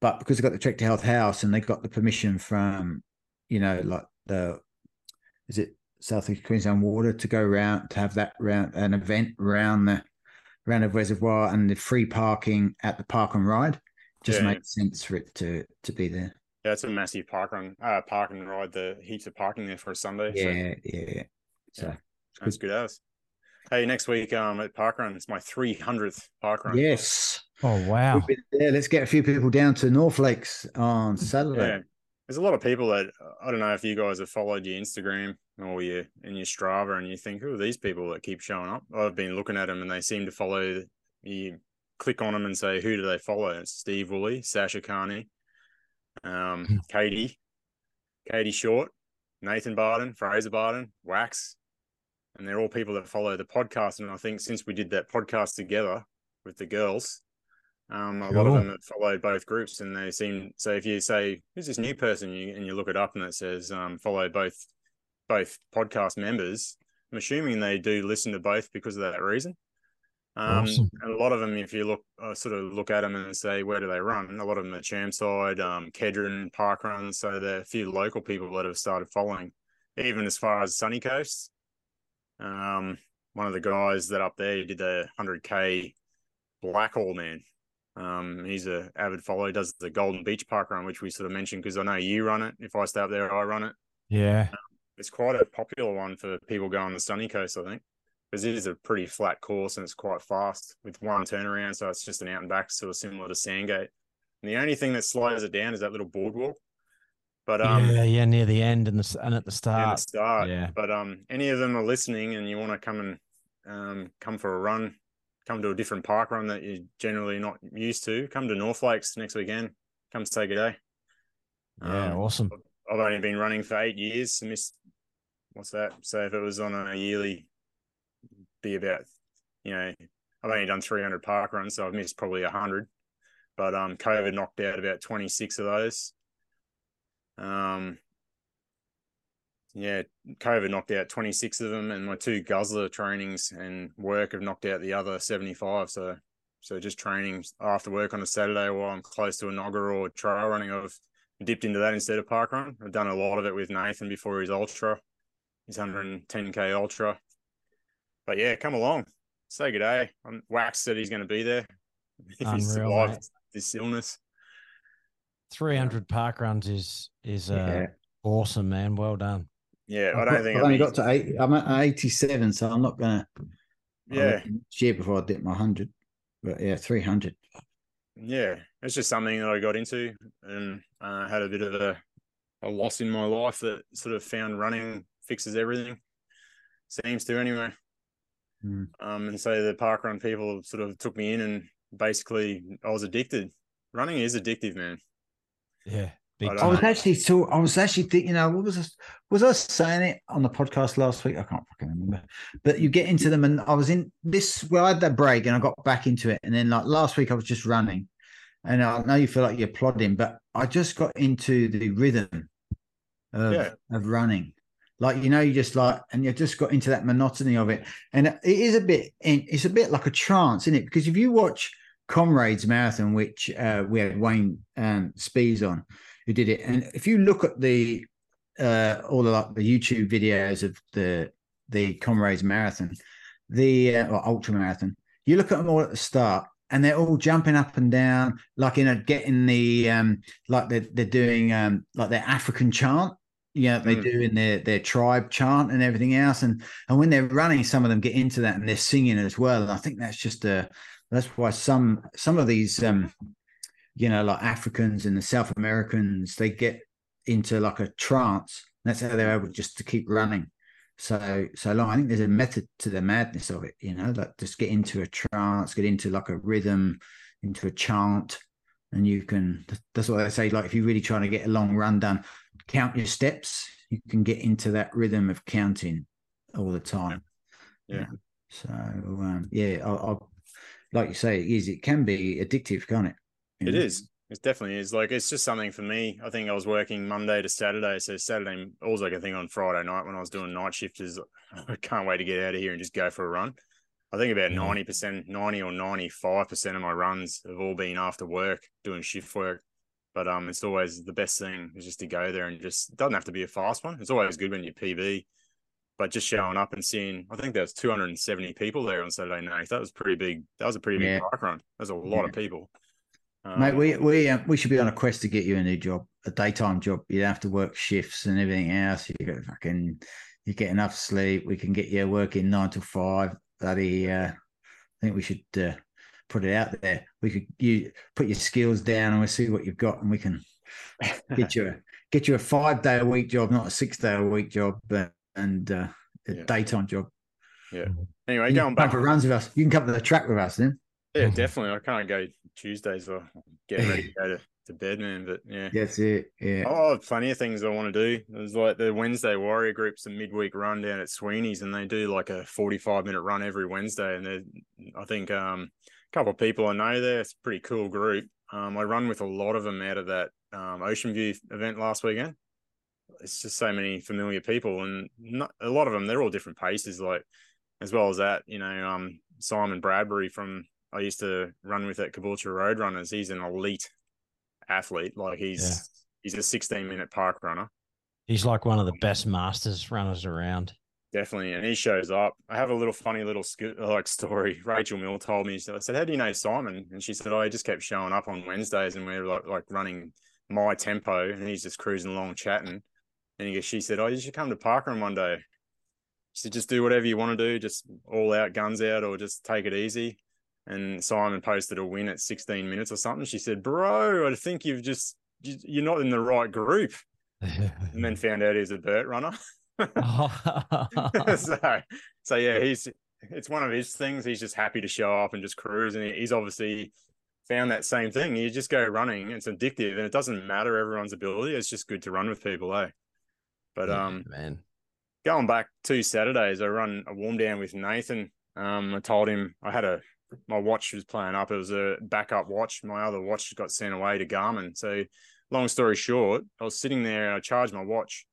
Speaker 3: but because they got the Trek to Health house and they got the permission from, you know, like the, is it South East Queensland Water to go around to have that round an event around the round the reservoir and the free parking at the park and ride just
Speaker 4: Yeah.
Speaker 3: makes sense for it to to be there.
Speaker 4: yeah, it's a massive park run, uh, park and ride. The heaps of parking there for a Sunday. so
Speaker 3: Yeah, yeah. So
Speaker 4: that's good as. Hey, next week um at parkrun, it's my 300th parkrun.
Speaker 3: Yes.
Speaker 2: Oh wow.
Speaker 3: We'll there. Let's get a few people down to North Lakes on Saturday.
Speaker 4: Yeah. There's a lot of people that I don't know if you guys have followed your Instagram or your and your Strava, and you think, who are these people that keep showing up? I've been looking at them, and they seem to follow. You click on them and say, who do they follow? It's Steve Woolley, Sasha Carney, um, Katie, Katie Short, Nathan Barden, Fraser Barden, Wax, and they're all people that follow the podcast. And I think since we did that podcast together with the girls, um, a lot of them have followed both groups, and they seem so. If you say who's this new person, you, and you look it up, and it says um, follow both both podcast members. I'm assuming they do listen to both because of that reason. Um,
Speaker 2: Awesome.
Speaker 4: and a lot of them, if you look, uh, sort of look at them and say, where do they run? A lot of them are Chermside, um, Kedron, Park Runs. So there are a few local people that have started following, even as far as Sunny Coast. Um, one of the guys that up there did the 100K Blackall man. Um, he's a avid follower. He does the Golden Beach Park Run, which we sort of mentioned because I know you run it. If I stay up there, I run it.
Speaker 2: Yeah.
Speaker 4: It's quite a popular one for people going the Sunny Coast, I think, because it is a pretty flat course and it's quite fast with one turnaround. So it's just an out and back, sort of similar to Sandgate. And the only thing that slows it down is that little boardwalk. But um,
Speaker 2: yeah, yeah, near the end and the and at the start.
Speaker 4: the start.
Speaker 2: yeah.
Speaker 4: But um, any of them are listening and you want to come and um, come for a run, come to a different park run that you're generally not used to, come to North Lakes next weekend. Come say a day.
Speaker 2: Yeah,
Speaker 4: Um,
Speaker 2: awesome.
Speaker 4: I've only been running for eight years. I missed what's that? So if it was on a yearly, be about you know I've only done three hundred park runs, so I've missed probably hundred. But um, COVID knocked out about twenty six of those. Um, yeah, COVID knocked out twenty six of them, and my two guzzler trainings and work have knocked out the other seventy five. So, so just training after work on a Saturday while I'm close to Enoggera or trail running, I've dipped into that instead of park run. I've done a lot of it with Nathan before his ultra, his 110k ultra. But yeah, come along, say good day. Um, Wax said he's going to be there if he
Speaker 2: Unreal,
Speaker 4: survived
Speaker 2: mate.
Speaker 4: this illness.
Speaker 2: Three hundred park runs is is uh,
Speaker 3: Yeah.
Speaker 2: awesome, man. Well done.
Speaker 4: Yeah, I
Speaker 3: I've
Speaker 4: don't
Speaker 3: got-
Speaker 4: think
Speaker 3: I've only got to eight. I'm at 87, so I'm not gonna. I'll
Speaker 4: Yeah,
Speaker 3: look year before I dip my hundred. But yeah, 300.
Speaker 4: yeah, it's just something that I got into and uh, had a bit of a, a loss in my life that sort of found running fixes everything. Seems to anyway.
Speaker 3: Mm.
Speaker 4: Um, and so the park run people sort of took me in and basically I was addicted. Running is addictive, man.
Speaker 2: Yeah,
Speaker 4: I
Speaker 3: uh,
Speaker 4: I
Speaker 3: was actually so I was actually thinking, you know, what was I, was I saying it on the podcast last week? I can't fucking remember. But you get into them, and I was in this. Well, I had that break, and I got back into it, and then like last week, I was just running, and I know you feel like you're plodding, but I just got into the rhythm of
Speaker 4: Yeah.
Speaker 3: of running. Like you know, you just like, and you just got into that monotony of it, and it is a bit, it's a bit like a trance, isn't it? Because if you watch Comrades Marathon, which uh, we had Wayne um, Spees on, who did it. And if you look at the uh, all the like the YouTube videos of the the Comrades Marathon, the uh, or Ultra Marathon, you look at them all at the start, and they're all jumping up and down, like you know, getting the um, like they're they're doing um, like their African chant. Yeah, they
Speaker 4: Mm.
Speaker 3: do in their their tribe chant and everything else, and and when they're running, some of them get into that and they're singing as well. And I think that's just a that's why some some of these um you know like africans and the south americans they get into like a trance. That's how they're able just to keep running. So so long. I think there's a method to the madness of it you know like just get into a trance get into like a rhythm into a chant and you can that's what i say like if you're really trying to get a long run done count your steps. You can get into that rhythm of counting all the time.
Speaker 4: Yeah.
Speaker 3: so um, yeah I'll, I'll like you say, it is. It can be addictive, can't it? You
Speaker 4: It
Speaker 3: know?
Speaker 4: is. It definitely is. Like it's just something for me. I think I was working Monday to Saturday. So Saturday, all I can think on Friday night when I was doing night shift is I can't wait to get out of here and just go for a run. I think about
Speaker 2: Yeah.
Speaker 4: ninety percent, ninety or ninety five percent of my runs have all been after work, doing shift work. But um, it's always the best thing is just to go there and just doesn't have to be a fast one. It's always good when you PB, but just showing up and seeing. I think there was two hundred and seventy people there on Saturday night. That was pretty big. That was a pretty big
Speaker 3: Yeah.
Speaker 4: park run. There's a lot of people.
Speaker 3: Mate,
Speaker 4: Um,
Speaker 3: we we uh, we should be on a quest to get you a new job, a daytime job. You don't have to work shifts and everything else. You get fucking, you get enough sleep. We can get you working nine to five, bloody. Uh, I think we should uh, put it out there. We could you put your skills down and we'll see what you've got, and we can get you a get you a five day a week job, not a six day a week job, but, and uh, a
Speaker 4: Yeah.
Speaker 3: daytime job.
Speaker 4: Yeah. Anyway,
Speaker 3: You
Speaker 4: going back.
Speaker 3: for runs with us. You can come to the track with us then.
Speaker 4: Yeah, definitely. I can't go Tuesdays or getting ready to go to, to bed, man. But yeah.
Speaker 3: That's it. Yeah.
Speaker 4: Oh, I plenty of things I want to do. There's like the Wednesday Warrior Group's a midweek run down at Sweeney's, and they do like a 45 minute run every Wednesday. And they're, I think um, a couple of people I know there. It's a pretty cool group. Um, I run with a lot of them out of that um, Ocean View event last weekend. It's just so many familiar people, and not, a lot of them they're all different paces. Like as well as that, you know, um, Simon Bradbury from I used to run with at Caboolture Roadrunners. He's an elite athlete. Like he's
Speaker 2: Yeah.
Speaker 4: he's a 16 minute park runner.
Speaker 2: He's like one of the best masters runners around.
Speaker 4: Definitely, and he shows up. I have a little funny little sk- like story. Rachel Mill told me. I said, "How do you know Simon?" And she said, "Oh, he just kept showing up on Wednesdays, and we are like, like running my tempo, and he's just cruising along, chatting." And she said, "Oh, you should come to Parkrun one day." She said, "Just do whatever you want to do, just all out, guns out, or just take it easy." And Simon posted a win at 16 minutes or something. She said, "Bro, I think you've just you- you're not in the right group." And then found out he's a Burt runner. so, so yeah, he's it's one of his things. He's just happy to show up and just cruise, and he's obviously found that same thing. You just go running, it's addictive, and it doesn't matter everyone's ability. It's just good to run with people, eh? But
Speaker 2: Yeah,
Speaker 4: um,
Speaker 2: man.
Speaker 4: going back two Saturdays, I run a warm down with Nathan. Um, I told him I had a my watch was playing up. It was a backup watch. My other watch got sent away to Garmin. So, long story short, I was sitting there and I charged my watch,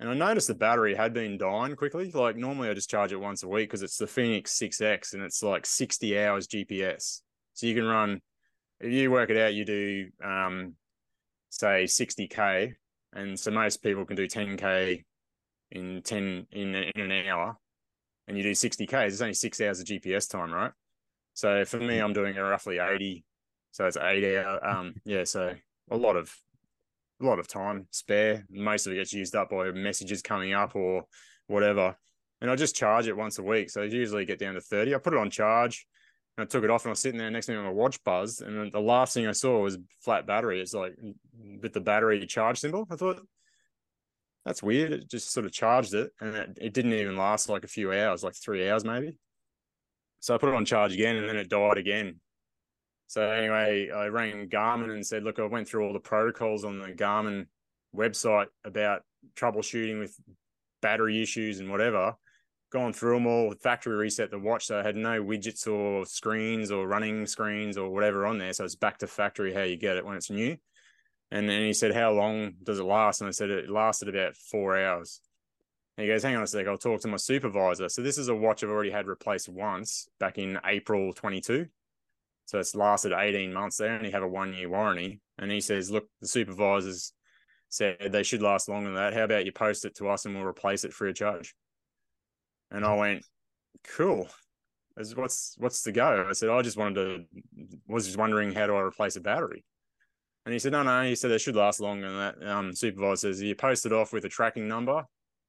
Speaker 4: and I noticed the battery had been dying quickly. Like normally, I just charge it once a week because it's the Fenix 6X and it's like 60 hours GPS. So you can run if you work it out, you do um, say 60k, and so most people can do 10k in 10 in, in an hour and you do 60k it's only six hours of gps time right? So for me i'm doing roughly 80 so it's eight hour um yeah so a lot of a lot of time spare. Most of it gets used up by messages coming up or whatever. And i just charge it once a week. So I usually get down to 30 i put it on charge I took it off and I was sitting there next to me on my watch buzzed and the last thing I saw was flat battery it's like with the battery charge symbol I thought that's weird. It just sort of charged it and it, it didn't even last like a few hours, like three hours maybe. So I put it on charge again and then it died again. So anyway, I rang Garmin and said, look, I went through all the protocols on the Garmin website about troubleshooting with battery issues and whatever. Gone through them all, factory reset the watch. So I had no widgets or screens or running screens or whatever on there. So it's back to factory how you get it when it's new. And then he said, How long does it last? And I said, It lasted about four hours. And he goes, Hang on a sec, I'll talk to my supervisor. So this is a watch I've already had replaced once back in April 22. So it's lasted 18 months. They only have a one year warranty. And he says, Look, the supervisors said they should last longer than that. How about you post it to us and we'll replace it free of charge? And I went, Cool. Said, What's what's the go? I said, I just wanted to was just wondering how do I replace a battery? And he said, no, no. He said they should last longer than that. Um, supervisor says you post it off with a tracking number.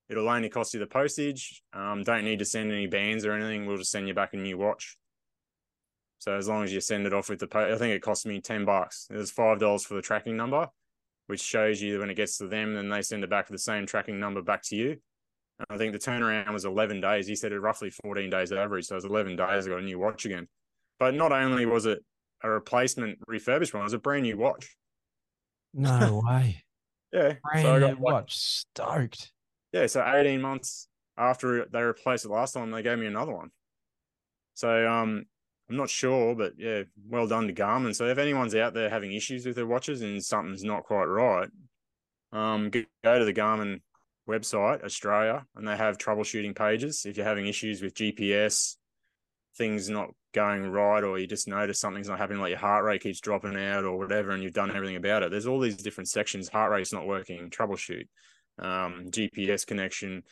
Speaker 4: It'll only cost you the postage. Um, don't need to send any bands or anything. We'll just send you back a new watch. So as long as you send it off with the, po- I think it cost me ten bucks. It was five dollars for the tracking number, which shows you when it gets to them, then they send it back with the same tracking number back to you. I think the turnaround was eleven days. He said it roughly fourteen days average. So it was eleven days. I got a new watch again. But not only was it a replacement refurbished one, it was a brand new watch.
Speaker 2: No way.
Speaker 4: Yeah.
Speaker 2: Brand
Speaker 4: so I
Speaker 2: new
Speaker 4: got like,
Speaker 2: watch. Stoked.
Speaker 4: yeah, so 18 months after they replaced it last time, they gave me another one. So um I'm not sure, but yeah, well done to Garmin. So if anyone's out there having issues with their watches and something's not quite right, um go to the Garmin website, Australia, and they have troubleshooting pages. If you're having issues with GPS, things not going right, or you just notice something's not happening, like your heart rate keeps dropping out or whatever, and you've done everything about it. There's all these different sections. Heart rate's not working, troubleshoot, um, GPS connection,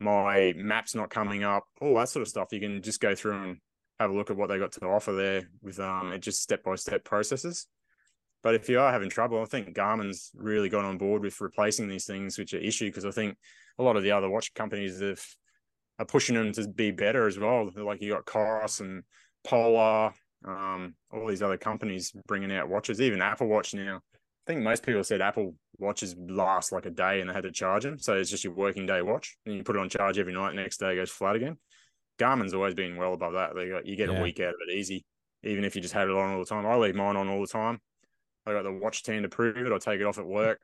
Speaker 4: my map's not coming up, all that sort of stuff. You can just go through and have a look at what they got to offer there with um it just step by step processes. But if you are having trouble, I think Garmin's really got on board with replacing these things, which are issue because I think a lot of the other watch companies have are pushing them to be better as well. Like you got Coros and Polar, um, all these other companies bringing out watches. Even Apple Watch now. I think most people said Apple watches last like a day and they had to charge them. So it's just your working day watch, and you put it on charge every night. Next day goes flat again. Garmin's always been well above that. They got you get
Speaker 2: Yeah.
Speaker 4: a week out of it easy, even if you just had it on all the time. I leave mine on all the time. I got the watch team to prove it. I take it off at work.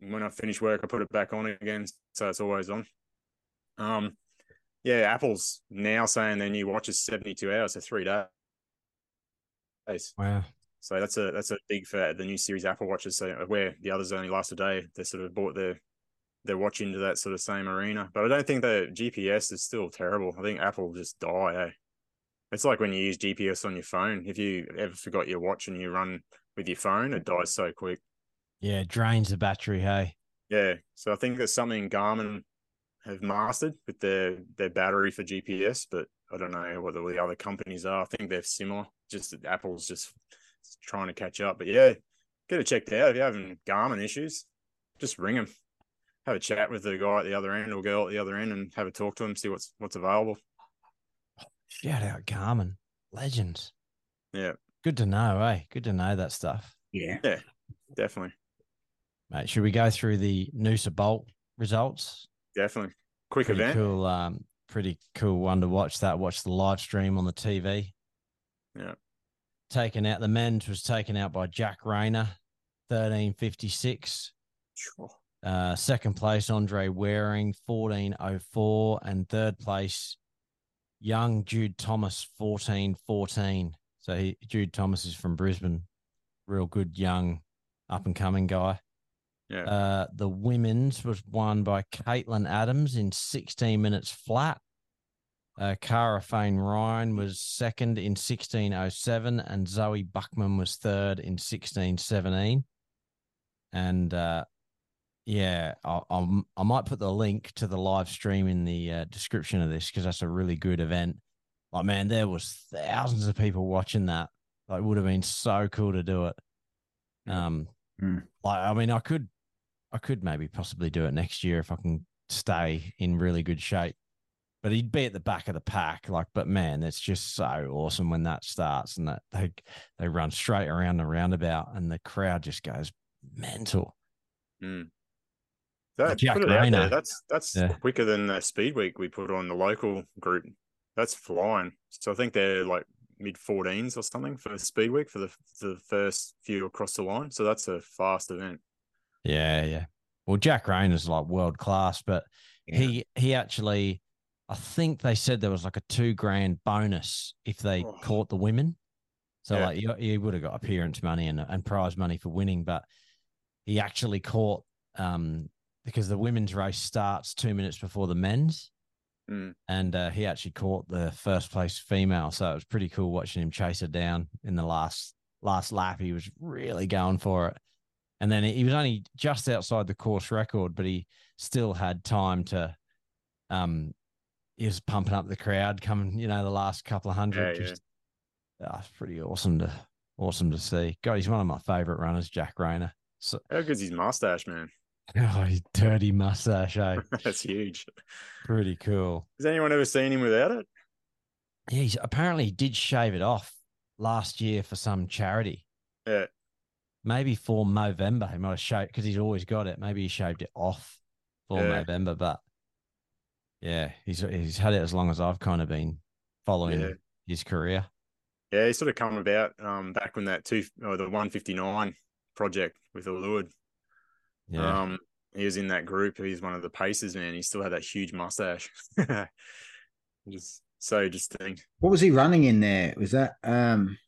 Speaker 4: When I finish work, I put it back on again, so it's always on. Um, yeah, Apple's now saying their new watch is seventy two hours, so three days.
Speaker 2: Wow.
Speaker 4: So that's a that's a big for the new series Apple watches. So where the others only last a day, they sort of bought their their watch into that sort of same arena. But I don't think the GPS is still terrible. I think Apple just die. Eh? It's like when you use GPS on your phone. If you ever forgot your watch and you run with your phone, it dies so quick.
Speaker 2: Yeah, it drains the battery. Hey.
Speaker 4: Yeah. So I think there's something Garmin have mastered with their their battery for GPS, but I don't know what the, the other companies are. I think they're similar. Just that Apple's just trying to catch up. But yeah, get it checked out. If you're having Garmin issues, just ring them. Have a chat with the guy at the other end or girl at the other end and have a talk to them, see what's what's available.
Speaker 2: Shout out Garmin. Legends.
Speaker 4: Yeah,
Speaker 2: Good to know, eh? Good to know that stuff.
Speaker 3: Yeah.
Speaker 4: Yeah, definitely.
Speaker 2: Mate, should we go through the Noosa Bolt results?
Speaker 4: Definitely. Quick
Speaker 2: Pretty
Speaker 4: event.
Speaker 2: cool. Um, pretty cool one to watch that. Watch the live stream on the TV.
Speaker 4: Yeah.
Speaker 2: Taken out the men's was taken out by Jack Rayner, thirteen fifty six.
Speaker 4: Sure.
Speaker 2: Uh, second place, Andre Waring, 1404. And third place, young Jude Thomas, 1414. So he, Jude Thomas is from Brisbane. Real good, young, up and coming guy.
Speaker 4: Yeah.
Speaker 2: Uh, the women's was won by Caitlin Adams in 16 minutes flat. Uh, Cara Feain-Ryan was second in 1607, and Zoe Buckman was third in 1617. And uh, yeah, I, I'm, I might put the link to the live stream in the uh, description of this because that's a really good event. Like, man, there was thousands of people watching that. Like, it would have been so cool to do it. Um,
Speaker 3: Mm.
Speaker 2: like, I mean, I could, I could maybe possibly do it next year if I can stay in really good shape. But he'd be at the back of the pack, like. But man, it's just so awesome when that starts and that they they run straight around the roundabout and the crowd just goes mental.
Speaker 4: Mm. That, put it out there. That's that's
Speaker 2: Yeah.
Speaker 4: quicker than the speed week we put on the local group. That's flying. So I think they're like mid 14s or something for speed week for the for the first few across the line. So that's a fast event.
Speaker 2: Yeah, yeah. Well, Jack Rain is like world class, but
Speaker 3: Yeah.
Speaker 2: he he actually, I think they said there was like a two grand bonus if they
Speaker 4: Oh.
Speaker 2: caught the women. So
Speaker 4: Yeah.
Speaker 2: like you, you would have got appearance money and and prize money for winning, but he actually caught um because the women's race starts two minutes before the men's,
Speaker 4: Mm.
Speaker 2: and uh, he actually caught the first place female. So it was pretty cool watching him chase her down in the last last lap. He was really going for it, and then he was only just outside the course record, but he still had time to. Um, he was pumping up the crowd, coming, you know, the last couple of hundred.
Speaker 4: Yeah, yeah.
Speaker 2: just, ah, it's pretty awesome to awesome to see. God, he's one of my favorite runners, Jack Rayner. So,
Speaker 4: How good's his mustache, man?
Speaker 2: oh, his dirty mustache, eh?
Speaker 4: that's huge.
Speaker 2: Pretty cool.
Speaker 4: Has anyone ever seen him without it?
Speaker 2: Yeah, he's apparently he did shave it off last year for some charity.
Speaker 4: Yeah.
Speaker 2: Maybe for Movember. He might have shaved because he's always got it. Maybe he shaved it off for
Speaker 4: Yeah.
Speaker 2: Movember, but yeah, he's he's had it as long as I've kind of been following
Speaker 4: Yeah.
Speaker 2: his career.
Speaker 4: Yeah, he sort of come about um back when that two or the 159 project with Eliud.
Speaker 2: Yeah.
Speaker 4: Um, he was in that group. He's one of the paces, man. He still had that huge mustache. just so distinct.
Speaker 3: What was he running in there? Was that um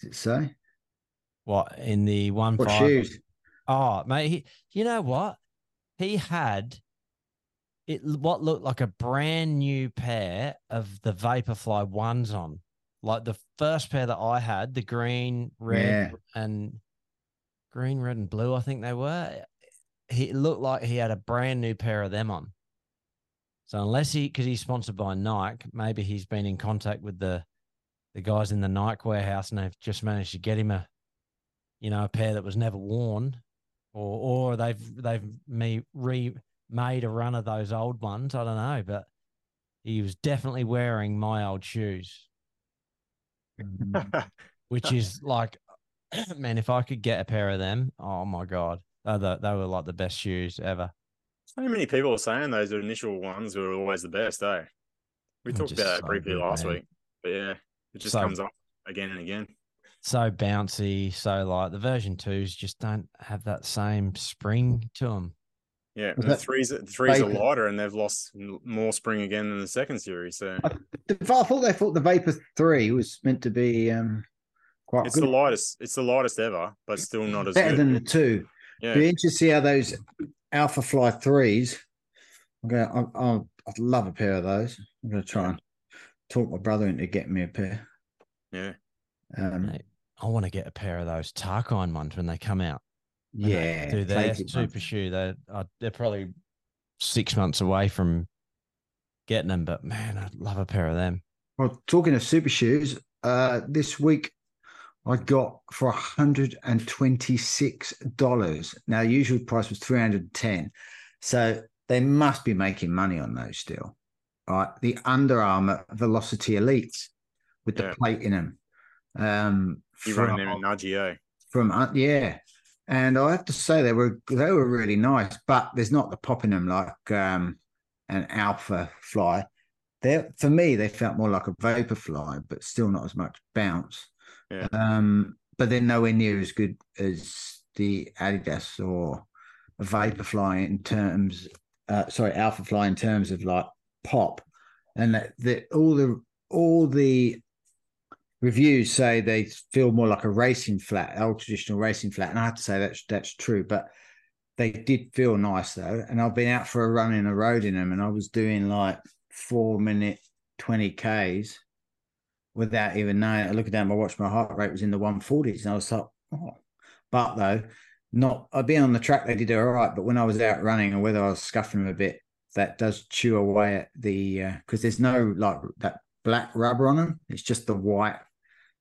Speaker 3: does it say?
Speaker 2: what in the one
Speaker 3: What
Speaker 2: five?
Speaker 3: shoes?
Speaker 2: Oh, mate, he, you know what? He had it what looked like a brand new pair of the Vaporfly ones on. Like the first pair that I had, the green, red, and green, red, and blue, I think they were. He looked like he had a brand new pair of them on. So unless he because he's sponsored by Nike, maybe he's been in contact with the the guys in the Nike warehouse and they've just managed to get him a you know, a pair that was never worn, or or they've they've me re made a run of those old ones. I don't know, but he was definitely wearing my old shoes, which is like, man, if I could get a pair of them, oh my god, they, they were like the best shoes ever.
Speaker 4: So many people are saying those initial ones were always the best, eh? We talked about that
Speaker 2: so
Speaker 4: briefly
Speaker 2: good,
Speaker 4: last
Speaker 2: man.
Speaker 4: week, but yeah, it just
Speaker 2: So-
Speaker 4: comes up again and again.
Speaker 2: So bouncy, so light. the version twos just don't have that same spring to them.
Speaker 4: Yeah, and the threes, the threes are lighter, and they've lost more spring again than the second series. So
Speaker 3: I, I thought they thought the Vapor Three was meant to be um, quite
Speaker 4: it's
Speaker 3: good,
Speaker 4: the lightest. It's the lightest ever, but still not as
Speaker 3: better
Speaker 4: good.
Speaker 3: than the two.
Speaker 4: yeah,
Speaker 3: Be interested to see how those Alpha Fly threes. I'm gonna. I, I, I'd love a pair of those. I'm gonna try and talk my brother into getting me a pair.
Speaker 4: yeah.
Speaker 3: Um,
Speaker 2: Mate, I want to get a pair of those Tarkine ones when they come out.
Speaker 3: yeah,
Speaker 2: do their super
Speaker 3: mate.
Speaker 2: shoe. They uh, they're probably six months away from getting them, but man, I'd love a pair of them.
Speaker 3: Well, talking of super shoes, uh, this week I got for hundred and twenty six dollars. Now, the usual price was three hundred ten, so they must be making money on those still. Right, the Under Armour Velocity Elites with the
Speaker 4: Yeah.
Speaker 3: plate in them. Um,
Speaker 4: You
Speaker 3: from-
Speaker 4: them in eh?
Speaker 3: from uh, yeah and i have to say they were they were really nice but there's not the pop in them like um an alpha fly they for me they felt more like a vapor fly but still not as much bounce Um but they're nowhere near as good as the adidas or Vaporfly in terms uh sorry alpha fly in terms of like pop. And that, that all the all the reviews say they feel more like a racing flat, old traditional racing flat, and I have to say that's that's true. But they did feel nice though, and I've been out for a run in a road in them, and I was doing like four minute twenty k's without even knowing. I looked down my watch, my heart rate was in the one forties, and I was like, oh. But though, not I'd been on the track, they did all right, but when I was out running and whether I was scuffing them a bit, that does chew away at the because there's no like that black rubber on them. It's just the white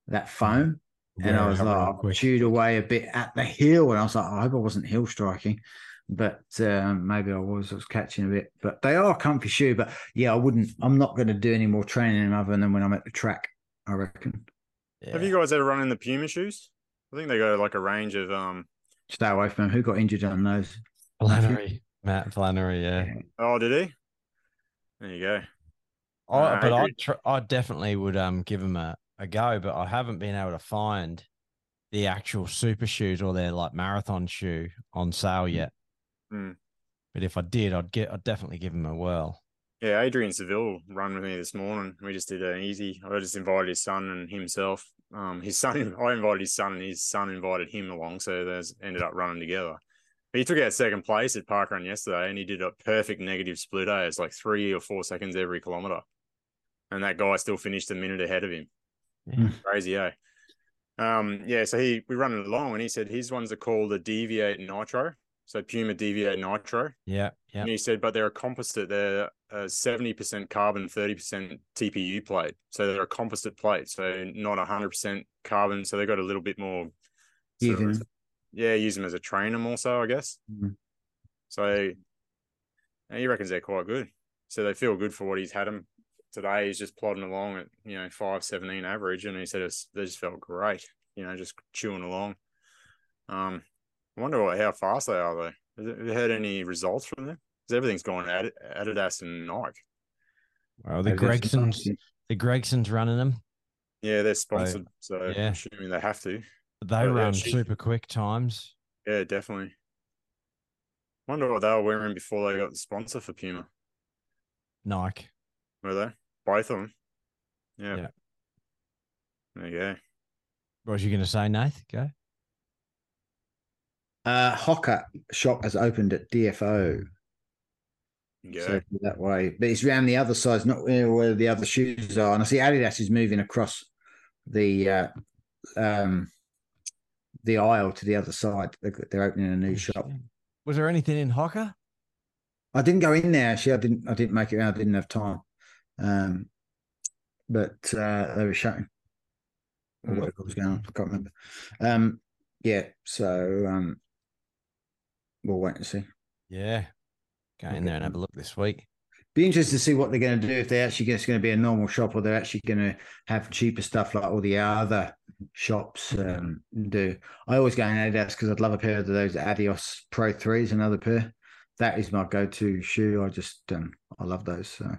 Speaker 3: that foam. And I was like, I chewed away a bit at the heel, and I was like, I hope I wasn't heel striking, but um, maybe I was. I was catching a bit, but they are comfy shoe. But yeah, I wouldn't. I'm not going to do any more training in other than when I'm at the track. I reckon.
Speaker 4: Have you guys ever run in the Puma shoes? I think they go like a range of um.
Speaker 3: Stay away from them. Who got injured on those?
Speaker 2: Flannery, Matt Flannery? Yeah.
Speaker 4: Oh, did he? There you go.
Speaker 2: I,
Speaker 4: Uh,
Speaker 2: but I, tr- I definitely would um give them a, a go, but I haven't been able to find the actual super shoes or their like marathon shoe on sale yet.
Speaker 4: Mm.
Speaker 2: But if I did, I'd get I'd definitely give them a whirl.
Speaker 4: Yeah, Adrian Seville run with me this morning. We just did an easy. I just invited his son and himself. Um, his son, I invited his son, and his son invited him along. So there's ended up running together. But he took out second place at Park Run yesterday, and he did a perfect negative split. Eh? It's like three or four seconds every kilometer, and that guy still finished a minute ahead of him.
Speaker 2: Yeah.
Speaker 4: Crazy, eh? Um, yeah. So he we run it along, and he said his ones are called the Deviate Nitro. So Puma Deviate Nitro.
Speaker 2: Yeah, yeah.
Speaker 4: And he said, but they're a composite. They're a seventy percent carbon, thirty percent TPU plate. So they're a composite plate. So not hundred percent carbon. So they got a little bit more. of- yeah, use them as a trainer more so, I guess.
Speaker 3: Mhm.
Speaker 4: So and he reckons they're quite good. So they feel good for what he's had them today. He's just plodding along at you know five seventeen average, and he said it's, they just felt great. You know, just chewing along. Um, I wonder what, how fast they are though. Have you heard any results from them? Because everything's gone Ad- Adidas and Nike.
Speaker 2: Well, the
Speaker 3: Maybe
Speaker 2: Gregsons, the Gregsons running them.
Speaker 4: Yeah, they're sponsored, so
Speaker 2: yeah.
Speaker 4: I'm assuming they have to.
Speaker 2: But they run super quick times.
Speaker 4: Yeah, definitely. Wonder what they were wearing before they got the sponsor for Puma.
Speaker 2: Nike.
Speaker 4: Were they both of them? Yeah.
Speaker 2: Yeah.
Speaker 4: There you go.
Speaker 2: What was you going to say, Nath? Go.
Speaker 3: Uh, Hoka shop has opened at DFO.
Speaker 4: Yeah.
Speaker 3: So that way, but it's around the other side, not where, where the other shoes are. And I see Adidas is moving across the uh, um, the aisle to the other side. They're, they're opening a new shop.
Speaker 2: Was there anything in Hoka?
Speaker 3: I didn't go in there actually. I didn't. I didn't make it. I didn't have time. Um, but uh, they were shutting. Or whatever was going on. I can't remember. Um, yeah. So um, we'll wait and see.
Speaker 2: Yeah. Go in there and have a look this week.
Speaker 3: Be interested to see what they're going to do if they're actually just going to be a normal shop or they're actually going to have cheaper stuff like all the other shops um, do. I always go in Adidas because I'd love a pair of those Adios Pro threes, another pair. That is my go-to shoe. I just um, I love those. So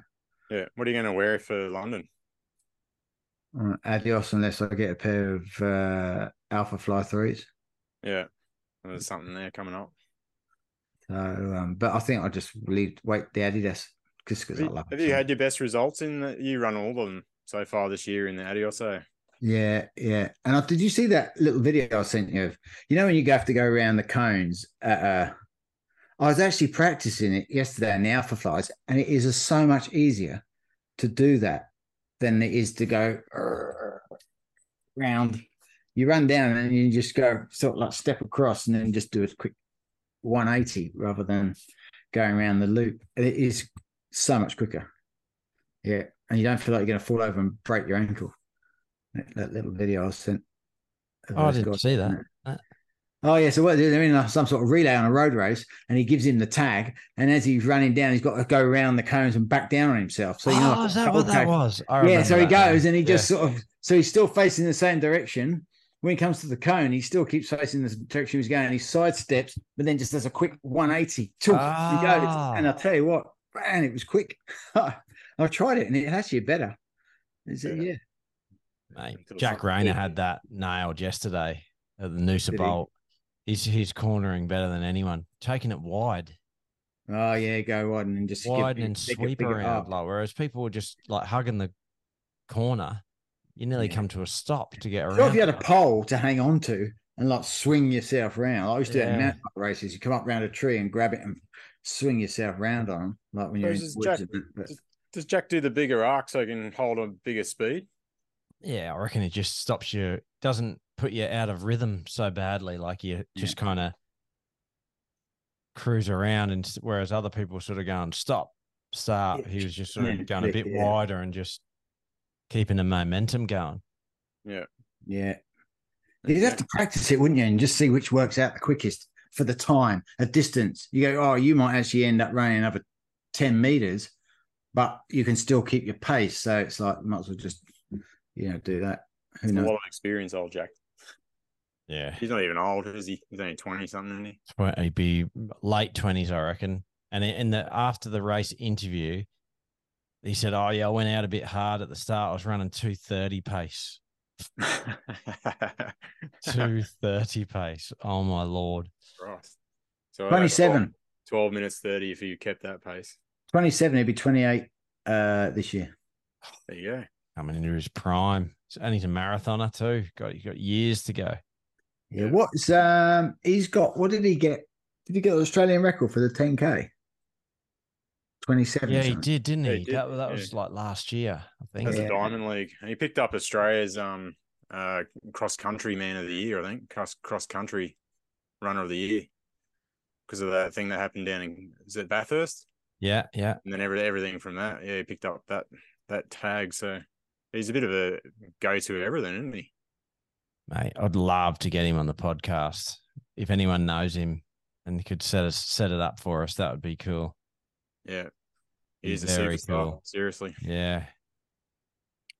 Speaker 4: Yeah. What are you going to wear for London?
Speaker 3: uh, Adios, unless I get a pair of uh, Alpha Fly threes.
Speaker 4: Yeah. There's something there coming up.
Speaker 3: So, um, but I think I'll just leave wait the Adidas just because I love.
Speaker 4: have
Speaker 3: it
Speaker 4: you
Speaker 3: so
Speaker 4: had your best results in the, you run all of them so far this year in the Adios? So.
Speaker 3: Yeah, yeah. And I, did you see that little video I sent you? Of, you know when you have to go around the cones. At, uh, I was actually practicing it yesterday in the Alpha Flies, and it is so much easier to do that than it is to go round. You run down and you just go sort of like step across and then just do a quick 180 rather than going around the loop. It is so much quicker. Yeah. And you don't feel like you're going to fall over and break your ankle. That, that little video I sent.
Speaker 2: Oh, I didn't
Speaker 3: guys
Speaker 2: see that.
Speaker 3: Oh yeah, so what they're in some sort of relay on a road race, and he gives him the tag, and as he's running down, he's got to go around the cones and back down on himself. So you know,
Speaker 2: oh,
Speaker 3: like
Speaker 2: is that what that
Speaker 3: tag.
Speaker 2: was?
Speaker 3: Yeah, so he
Speaker 2: that
Speaker 3: goes and he
Speaker 2: Yeah.
Speaker 3: just sort of so he's still facing the same direction. When he comes to the cone, he still keeps facing the direction he's going. He sidesteps, but then just does a quick 180. Toof.
Speaker 2: Ah.
Speaker 3: And I'll tell you what, man, it was quick. I tried it and it actually better. Is it?
Speaker 4: Yeah.
Speaker 3: Yeah.
Speaker 2: Mate, Jack
Speaker 4: something
Speaker 2: Rayner
Speaker 4: big.
Speaker 2: had that nailed yesterday at the Noosa
Speaker 3: Did he?
Speaker 2: Bolt. He's he's cornering better than anyone, taking it wide,
Speaker 3: Oh yeah, go wide and just skip
Speaker 2: wide
Speaker 3: it,
Speaker 2: and
Speaker 3: pick it,
Speaker 2: sweep
Speaker 3: pick
Speaker 2: around.
Speaker 3: up.
Speaker 2: Like whereas people were just like hugging the corner, you nearly
Speaker 3: Yeah.
Speaker 2: come to a stop to get around.
Speaker 3: Sure, if you had a pole to hang on to and like swing yourself around. I used to do that in
Speaker 2: Yeah.
Speaker 3: mountain bike races. You come up around a tree and grab it and swing yourself round on them, like when you're in
Speaker 4: Versus
Speaker 3: the woods.
Speaker 4: Jack-
Speaker 3: and but-
Speaker 4: Does Jack do the bigger arc so he can hold a bigger speed?
Speaker 2: Yeah, I reckon it just stops you, doesn't put you out of rhythm so badly. Like you just kind of cruise around, and whereas other people sort of going stop, start.
Speaker 3: Yeah,
Speaker 2: He was just sort
Speaker 3: yeah,
Speaker 2: of going a bit
Speaker 3: yeah.
Speaker 2: wider and just keeping the momentum going.
Speaker 4: Yeah.
Speaker 3: yeah. You'd have to practice it, wouldn't you? And just see which works out the quickest for the time, a distance. You go, oh, you might actually end up running another 10 meters, but you can still keep your pace. So it's like, might as well just, you know, do that. Who
Speaker 4: A
Speaker 3: knows?
Speaker 4: lot of experience, old Jack.
Speaker 2: Yeah,
Speaker 4: He's not even old, is he? He's only 20 something, isn't he?
Speaker 2: Tw- he'd be late twenties, I reckon. And in in the after the race interview, he said, "Oh yeah, I went out a bit hard at the start. I was running two thirty pace, two thirty pace. Oh my lord!
Speaker 4: Christ. So about
Speaker 3: 27.
Speaker 4: 12, 12 minutes 30 if you kept that pace.
Speaker 3: 27, he'd be 28 uh, this year.
Speaker 4: There you go.
Speaker 2: Coming into his prime, and he's a marathoner too. Got he got years to go.
Speaker 3: Yeah.
Speaker 4: Yeah.
Speaker 3: What's um he's got what did he get? Did he get the Australian record for the 10K? 27.
Speaker 2: Yeah, he did, didn't
Speaker 4: Yeah,
Speaker 2: he?
Speaker 4: he did,
Speaker 2: That, that
Speaker 4: yeah.
Speaker 2: was like last year, I think.
Speaker 4: That's
Speaker 3: Yeah.
Speaker 4: the Diamond League. And he picked up Australia's um uh cross country man of the year, I think. Cross cross country runner of the year. Because of that thing that happened down in is it Bathurst?
Speaker 2: Yeah, yeah.
Speaker 4: And then every, everything from that. Yeah, he picked up that that tag. So he's a bit of a go to of everything, isn't he?
Speaker 2: Mate, I'd love to get him on the podcast. If anyone knows him and could set us set it up for us, that would be cool.
Speaker 4: Yeah. He
Speaker 2: He's
Speaker 4: a
Speaker 2: very
Speaker 4: superstar.
Speaker 2: cool.
Speaker 4: Seriously.
Speaker 2: Yeah.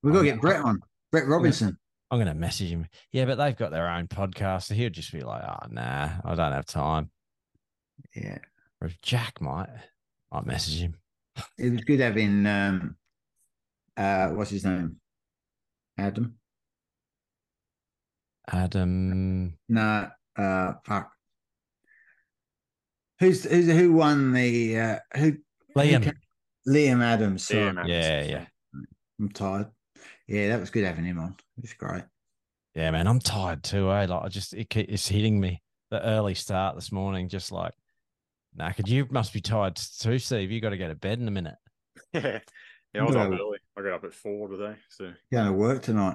Speaker 3: We've got to get Brett on. Brett Robinson.
Speaker 2: I'm gonna message him. Yeah, but they've got their own podcast. So he'll just be like, oh nah, I don't have time.
Speaker 3: Yeah.
Speaker 2: Or if Jack might, I'll message him.
Speaker 3: It was good having um uh what's his name? Adam.
Speaker 2: Adam
Speaker 3: No, uh fuck. Who's who's who won the uh who
Speaker 2: Liam.
Speaker 3: Liam Adams. Sorry.
Speaker 4: Yeah, man.
Speaker 2: Yeah, yeah.
Speaker 3: I'm tired. Yeah, that was good having him on. It was great.
Speaker 2: Yeah, man, I'm tired too, eh? Like I just it, ke- it's hitting me. The early start this morning, just like knackered. You must be tired too, Steve. You got to go to bed in a minute.
Speaker 4: Yeah. Yeah, I was up early. I got up at four today. So
Speaker 3: Going to work tonight.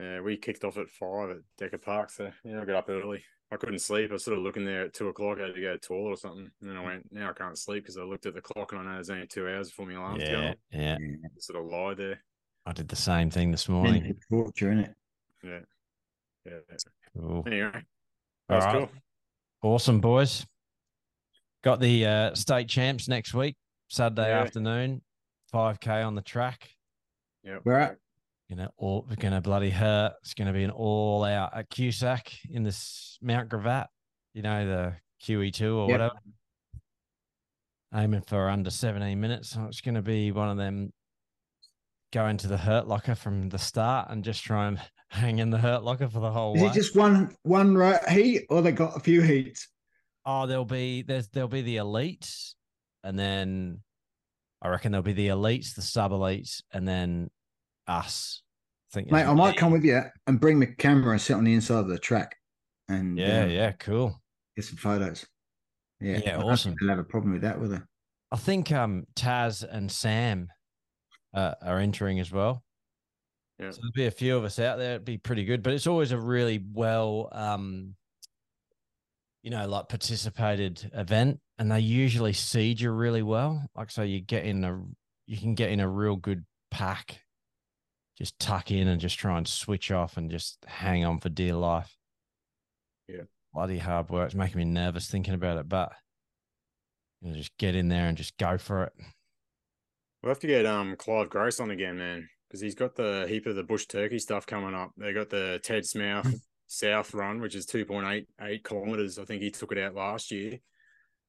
Speaker 4: yeah, we kicked off at five at Decker Park. So yeah, I got up early. I couldn't sleep. I was sort of looking there at two o'clock. I had to go to the toilet or something. And then I went, now I can't sleep because I looked at the clock and I know there's only two hours before my alarm's going
Speaker 2: Yeah,
Speaker 4: off.
Speaker 2: yeah.
Speaker 3: Yeah.
Speaker 4: I sort of lie there.
Speaker 2: I did the same thing this morning.
Speaker 3: Mental torture, innit?
Speaker 4: Yeah. Yeah.
Speaker 2: Cool.
Speaker 4: Anyway, that's
Speaker 2: right.
Speaker 4: cool.
Speaker 2: Awesome, boys. Got the uh, state champs next week, Saturday
Speaker 4: Yeah.
Speaker 2: afternoon, 5K on the track. Yeah.
Speaker 3: We're at
Speaker 2: You know, all we're gonna bloody hurt. It's gonna be an all out at Cusack in this Mount Gravatt. You know the QE2 or
Speaker 3: Yep.
Speaker 2: whatever. Aiming for under 17 minutes. So it's gonna be one of them. Go into the hurt locker from the start and just try and hang in the hurt locker for the whole
Speaker 3: is
Speaker 2: way.
Speaker 3: it just one one right heat or they got a few heats?
Speaker 2: Oh, there'll be there's there'll be the elites, and then I reckon there'll be the elites, the sub elites, and then us. I think.
Speaker 3: Mate, I might come with you and bring the camera and sit on the inside of the track and
Speaker 2: Yeah,
Speaker 3: uh,
Speaker 2: yeah, cool.
Speaker 3: get some photos. Yeah,
Speaker 2: Yeah,
Speaker 3: I
Speaker 2: awesome.
Speaker 3: think They'll have a problem with that, will they?
Speaker 2: I think um Taz and Sam uh, are entering as well.
Speaker 4: Yeah.
Speaker 2: So there'll be a few of us out there. It'd be pretty good, but it's always a really well, um, you know, like participated event, and they usually seed you really well. Like so, you get in a, you can get in a real good pack, just tuck in and just try and switch off and just hang on for dear life.
Speaker 4: Yeah.
Speaker 2: bloody hard work. It's making me nervous thinking about it, but you know, just get in there and just go for it.
Speaker 4: We'll have to get um Clive Gross on again, man, because he's got the heap of the bush turkey stuff coming up. They got the Ted Smout South Run, which is two point eight eight kilometers. I think he took it out last year.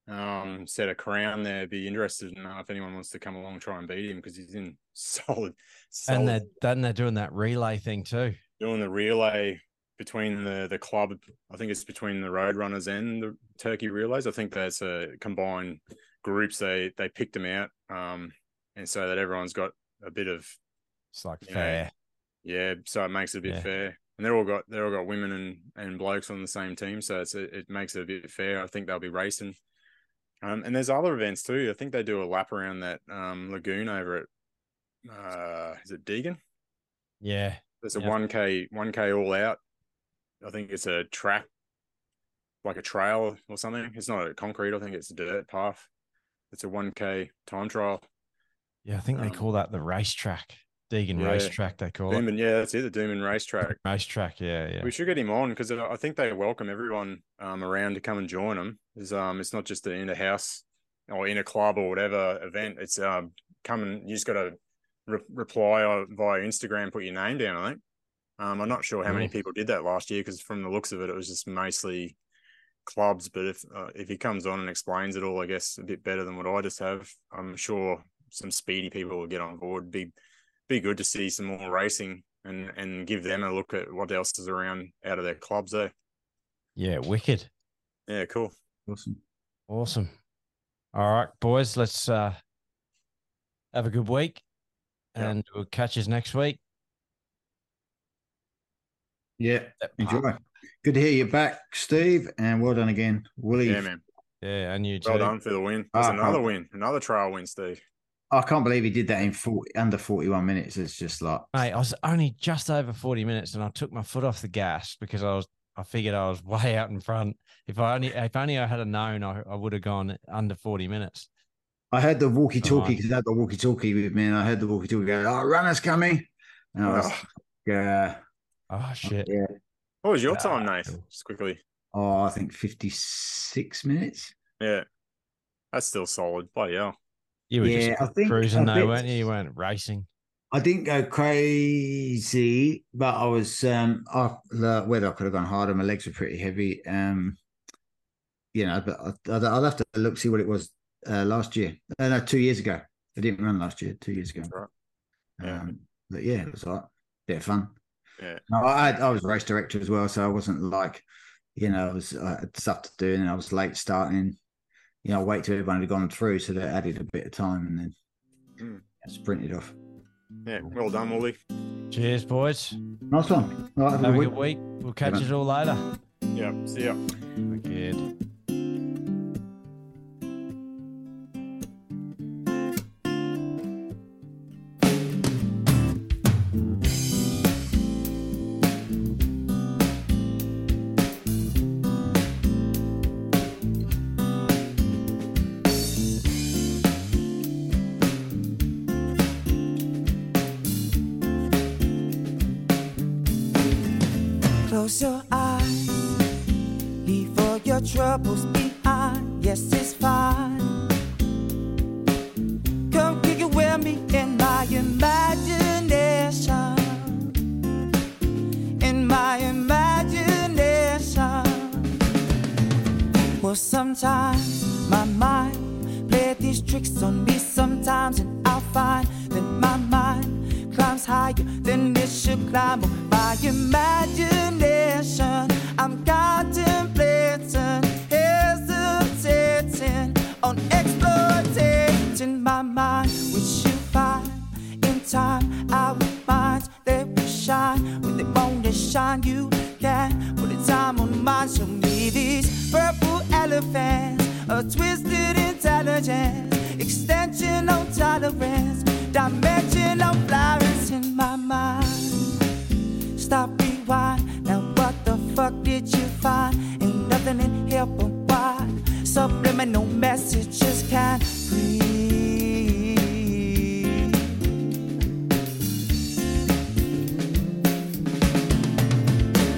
Speaker 4: Um, set a crown there. Be interested in if anyone wants to come along try and beat him because he's in solid. solid
Speaker 2: And they're then they're doing that relay thing too.
Speaker 4: doing the relay between the the club. I think it's between the road runners and the turkey relays. I think that's a combined groups. They they picked them out, um, and so that everyone's got a bit of
Speaker 2: It's like fair.
Speaker 4: yeah. So it makes it a bit
Speaker 2: Yeah.
Speaker 4: fair, and they're all got they're all got women and and blokes on the same team, so it's it makes it a bit fair. I think they'll be racing. Um, and there's other events too. I think they do a lap around that um, lagoon over at uh, is it Deagon?
Speaker 2: Yeah.
Speaker 4: There's a one k one k all out. I think it's a track, like a trail or something. It's not a concrete. I think it's a dirt path. It's a one k time trial.
Speaker 2: Yeah. I think they
Speaker 4: Um,
Speaker 2: call that the racetrack. Deagon
Speaker 4: yeah.
Speaker 2: racetrack, they call it.
Speaker 4: Doomben, yeah, that's it. The Doomben racetrack.
Speaker 2: Racetrack, yeah, yeah.
Speaker 4: We should get him on because I think they welcome everyone um, around to come and join them. It's, um, it's not just an in a house or in a club or whatever event. It's um, come and you just got to re- reply via Instagram, put your name down. I think. Um, I'm not sure how many people did that last year because from the looks of it, it was just mostly clubs. But if uh, if he comes on and explains it all, I guess a bit better than what I just have, I'm sure some speedy people will get on board. Be be good to see some more racing and and give them a look at what else is around out of their clubs there.
Speaker 2: Yeah, wicked.
Speaker 4: Yeah, cool.
Speaker 3: Awesome.
Speaker 2: Awesome. All right, boys, let's uh have a good week.
Speaker 4: Yeah.
Speaker 2: And we'll catch us next week.
Speaker 3: Yeah, enjoy. Good to hear you back, Steve, and well done again, Willie.
Speaker 4: Yeah, man.
Speaker 2: Yeah, and you too.
Speaker 4: Well done for the win. That's
Speaker 3: Ah,
Speaker 4: another win, another trial win, Steve.
Speaker 3: I can't believe he did that in 40, under 41 minutes. It's just like,
Speaker 2: Mate, I was only just over 40 minutes and I took my foot off the gas because I was I figured I was way out in front. If I only if only I had a known I, I would have gone under 40 minutes.
Speaker 3: I heard the walkie talkie
Speaker 2: on.
Speaker 3: because I had the walkie talkie with me, and I heard the walkie talkie go, "Oh, runner's coming!" And I was,
Speaker 4: Oh,
Speaker 3: yeah,
Speaker 2: Oh shit.
Speaker 3: yeah.
Speaker 4: what was your time, Nate? Just quickly.
Speaker 3: Oh, I think 56 minutes.
Speaker 4: Yeah. That's still solid. Bloody hell.
Speaker 2: You were
Speaker 3: Yeah,
Speaker 2: just
Speaker 3: I think
Speaker 2: cruising
Speaker 3: I
Speaker 2: though,
Speaker 3: think-
Speaker 2: weren't you? You weren't racing.
Speaker 3: I didn't go crazy, but I was um I, the whether I could have gone harder. My legs were pretty heavy. Um, you know, but I, I'd, I'd have to look see what it was uh, last year. Uh, no, two years ago. I didn't run last year. Two years ago.
Speaker 4: Right. Yeah.
Speaker 3: Um, but yeah, it was right. Bit of fun.
Speaker 4: Yeah.
Speaker 3: No, I had, I was race director as well, so I wasn't like, you know, I was I had stuff to do, and I was late starting. You know, wait till everyone had gone through, so that added a bit of time, and then
Speaker 4: Mm.
Speaker 3: sprinted off.
Speaker 4: Yeah. Well done, Woolley.
Speaker 2: Cheers, boys.
Speaker 3: Nice one. All right, have,
Speaker 2: Have
Speaker 3: a
Speaker 2: a
Speaker 3: good
Speaker 2: good
Speaker 3: week.
Speaker 2: week. We'll catch
Speaker 3: man.
Speaker 2: us all later.
Speaker 4: Yeah. See ya.
Speaker 2: Wicked.
Speaker 1: Show me these purple elephants, a twisted intelligence, extension on tolerance, dimension on flowers in my mind. Stop, rewind. Now what the fuck did you find? Ain't nothing in here but why subliminal messages can't breathe.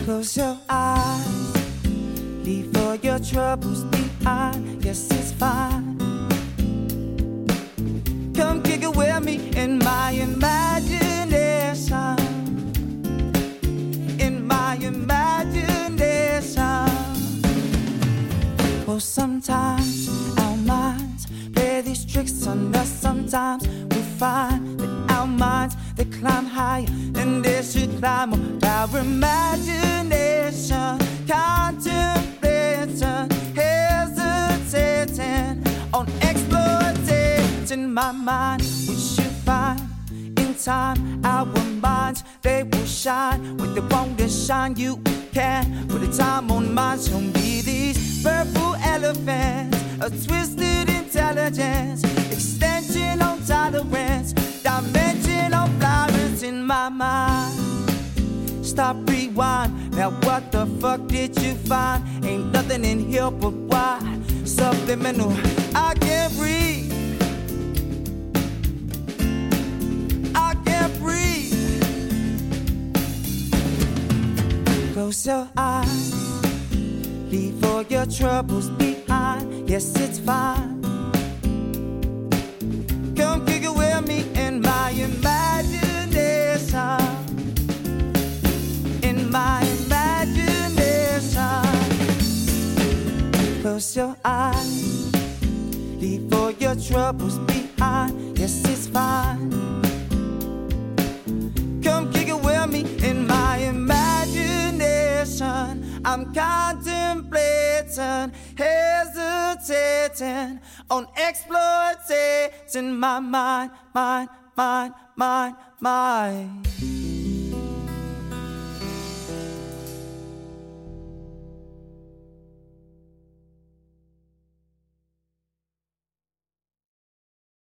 Speaker 1: Close your eyes, all your troubles behind. Yes, it's fine. Come kick it with me in my imagination. In my imagination. Well, sometimes our minds play these tricks on us. Sometimes we find that our minds they climb higher and they should climb our imagination. Hesitating on exploiting my mind. We should find in time our minds they will shine when they want to shine. You can put the time on mine. Show me these purple elephants, a twisted intelligence, extension on tolerance, dimension on flowers in my mind. Stop, rewind. Now what the fuck did you find? Ain't nothing in here but why subliminal. I can't breathe. I can't breathe. Close your eyes. Leave all your troubles behind. Yes, it's fine. Come kick it with me in my imagination. My imagination. Close your eyes. Leave all your troubles behind. Yes, it's fine. Come kick it with me in my imagination. I'm contemplating, hesitating on exploiting my mind, mind, mind, mind, mind.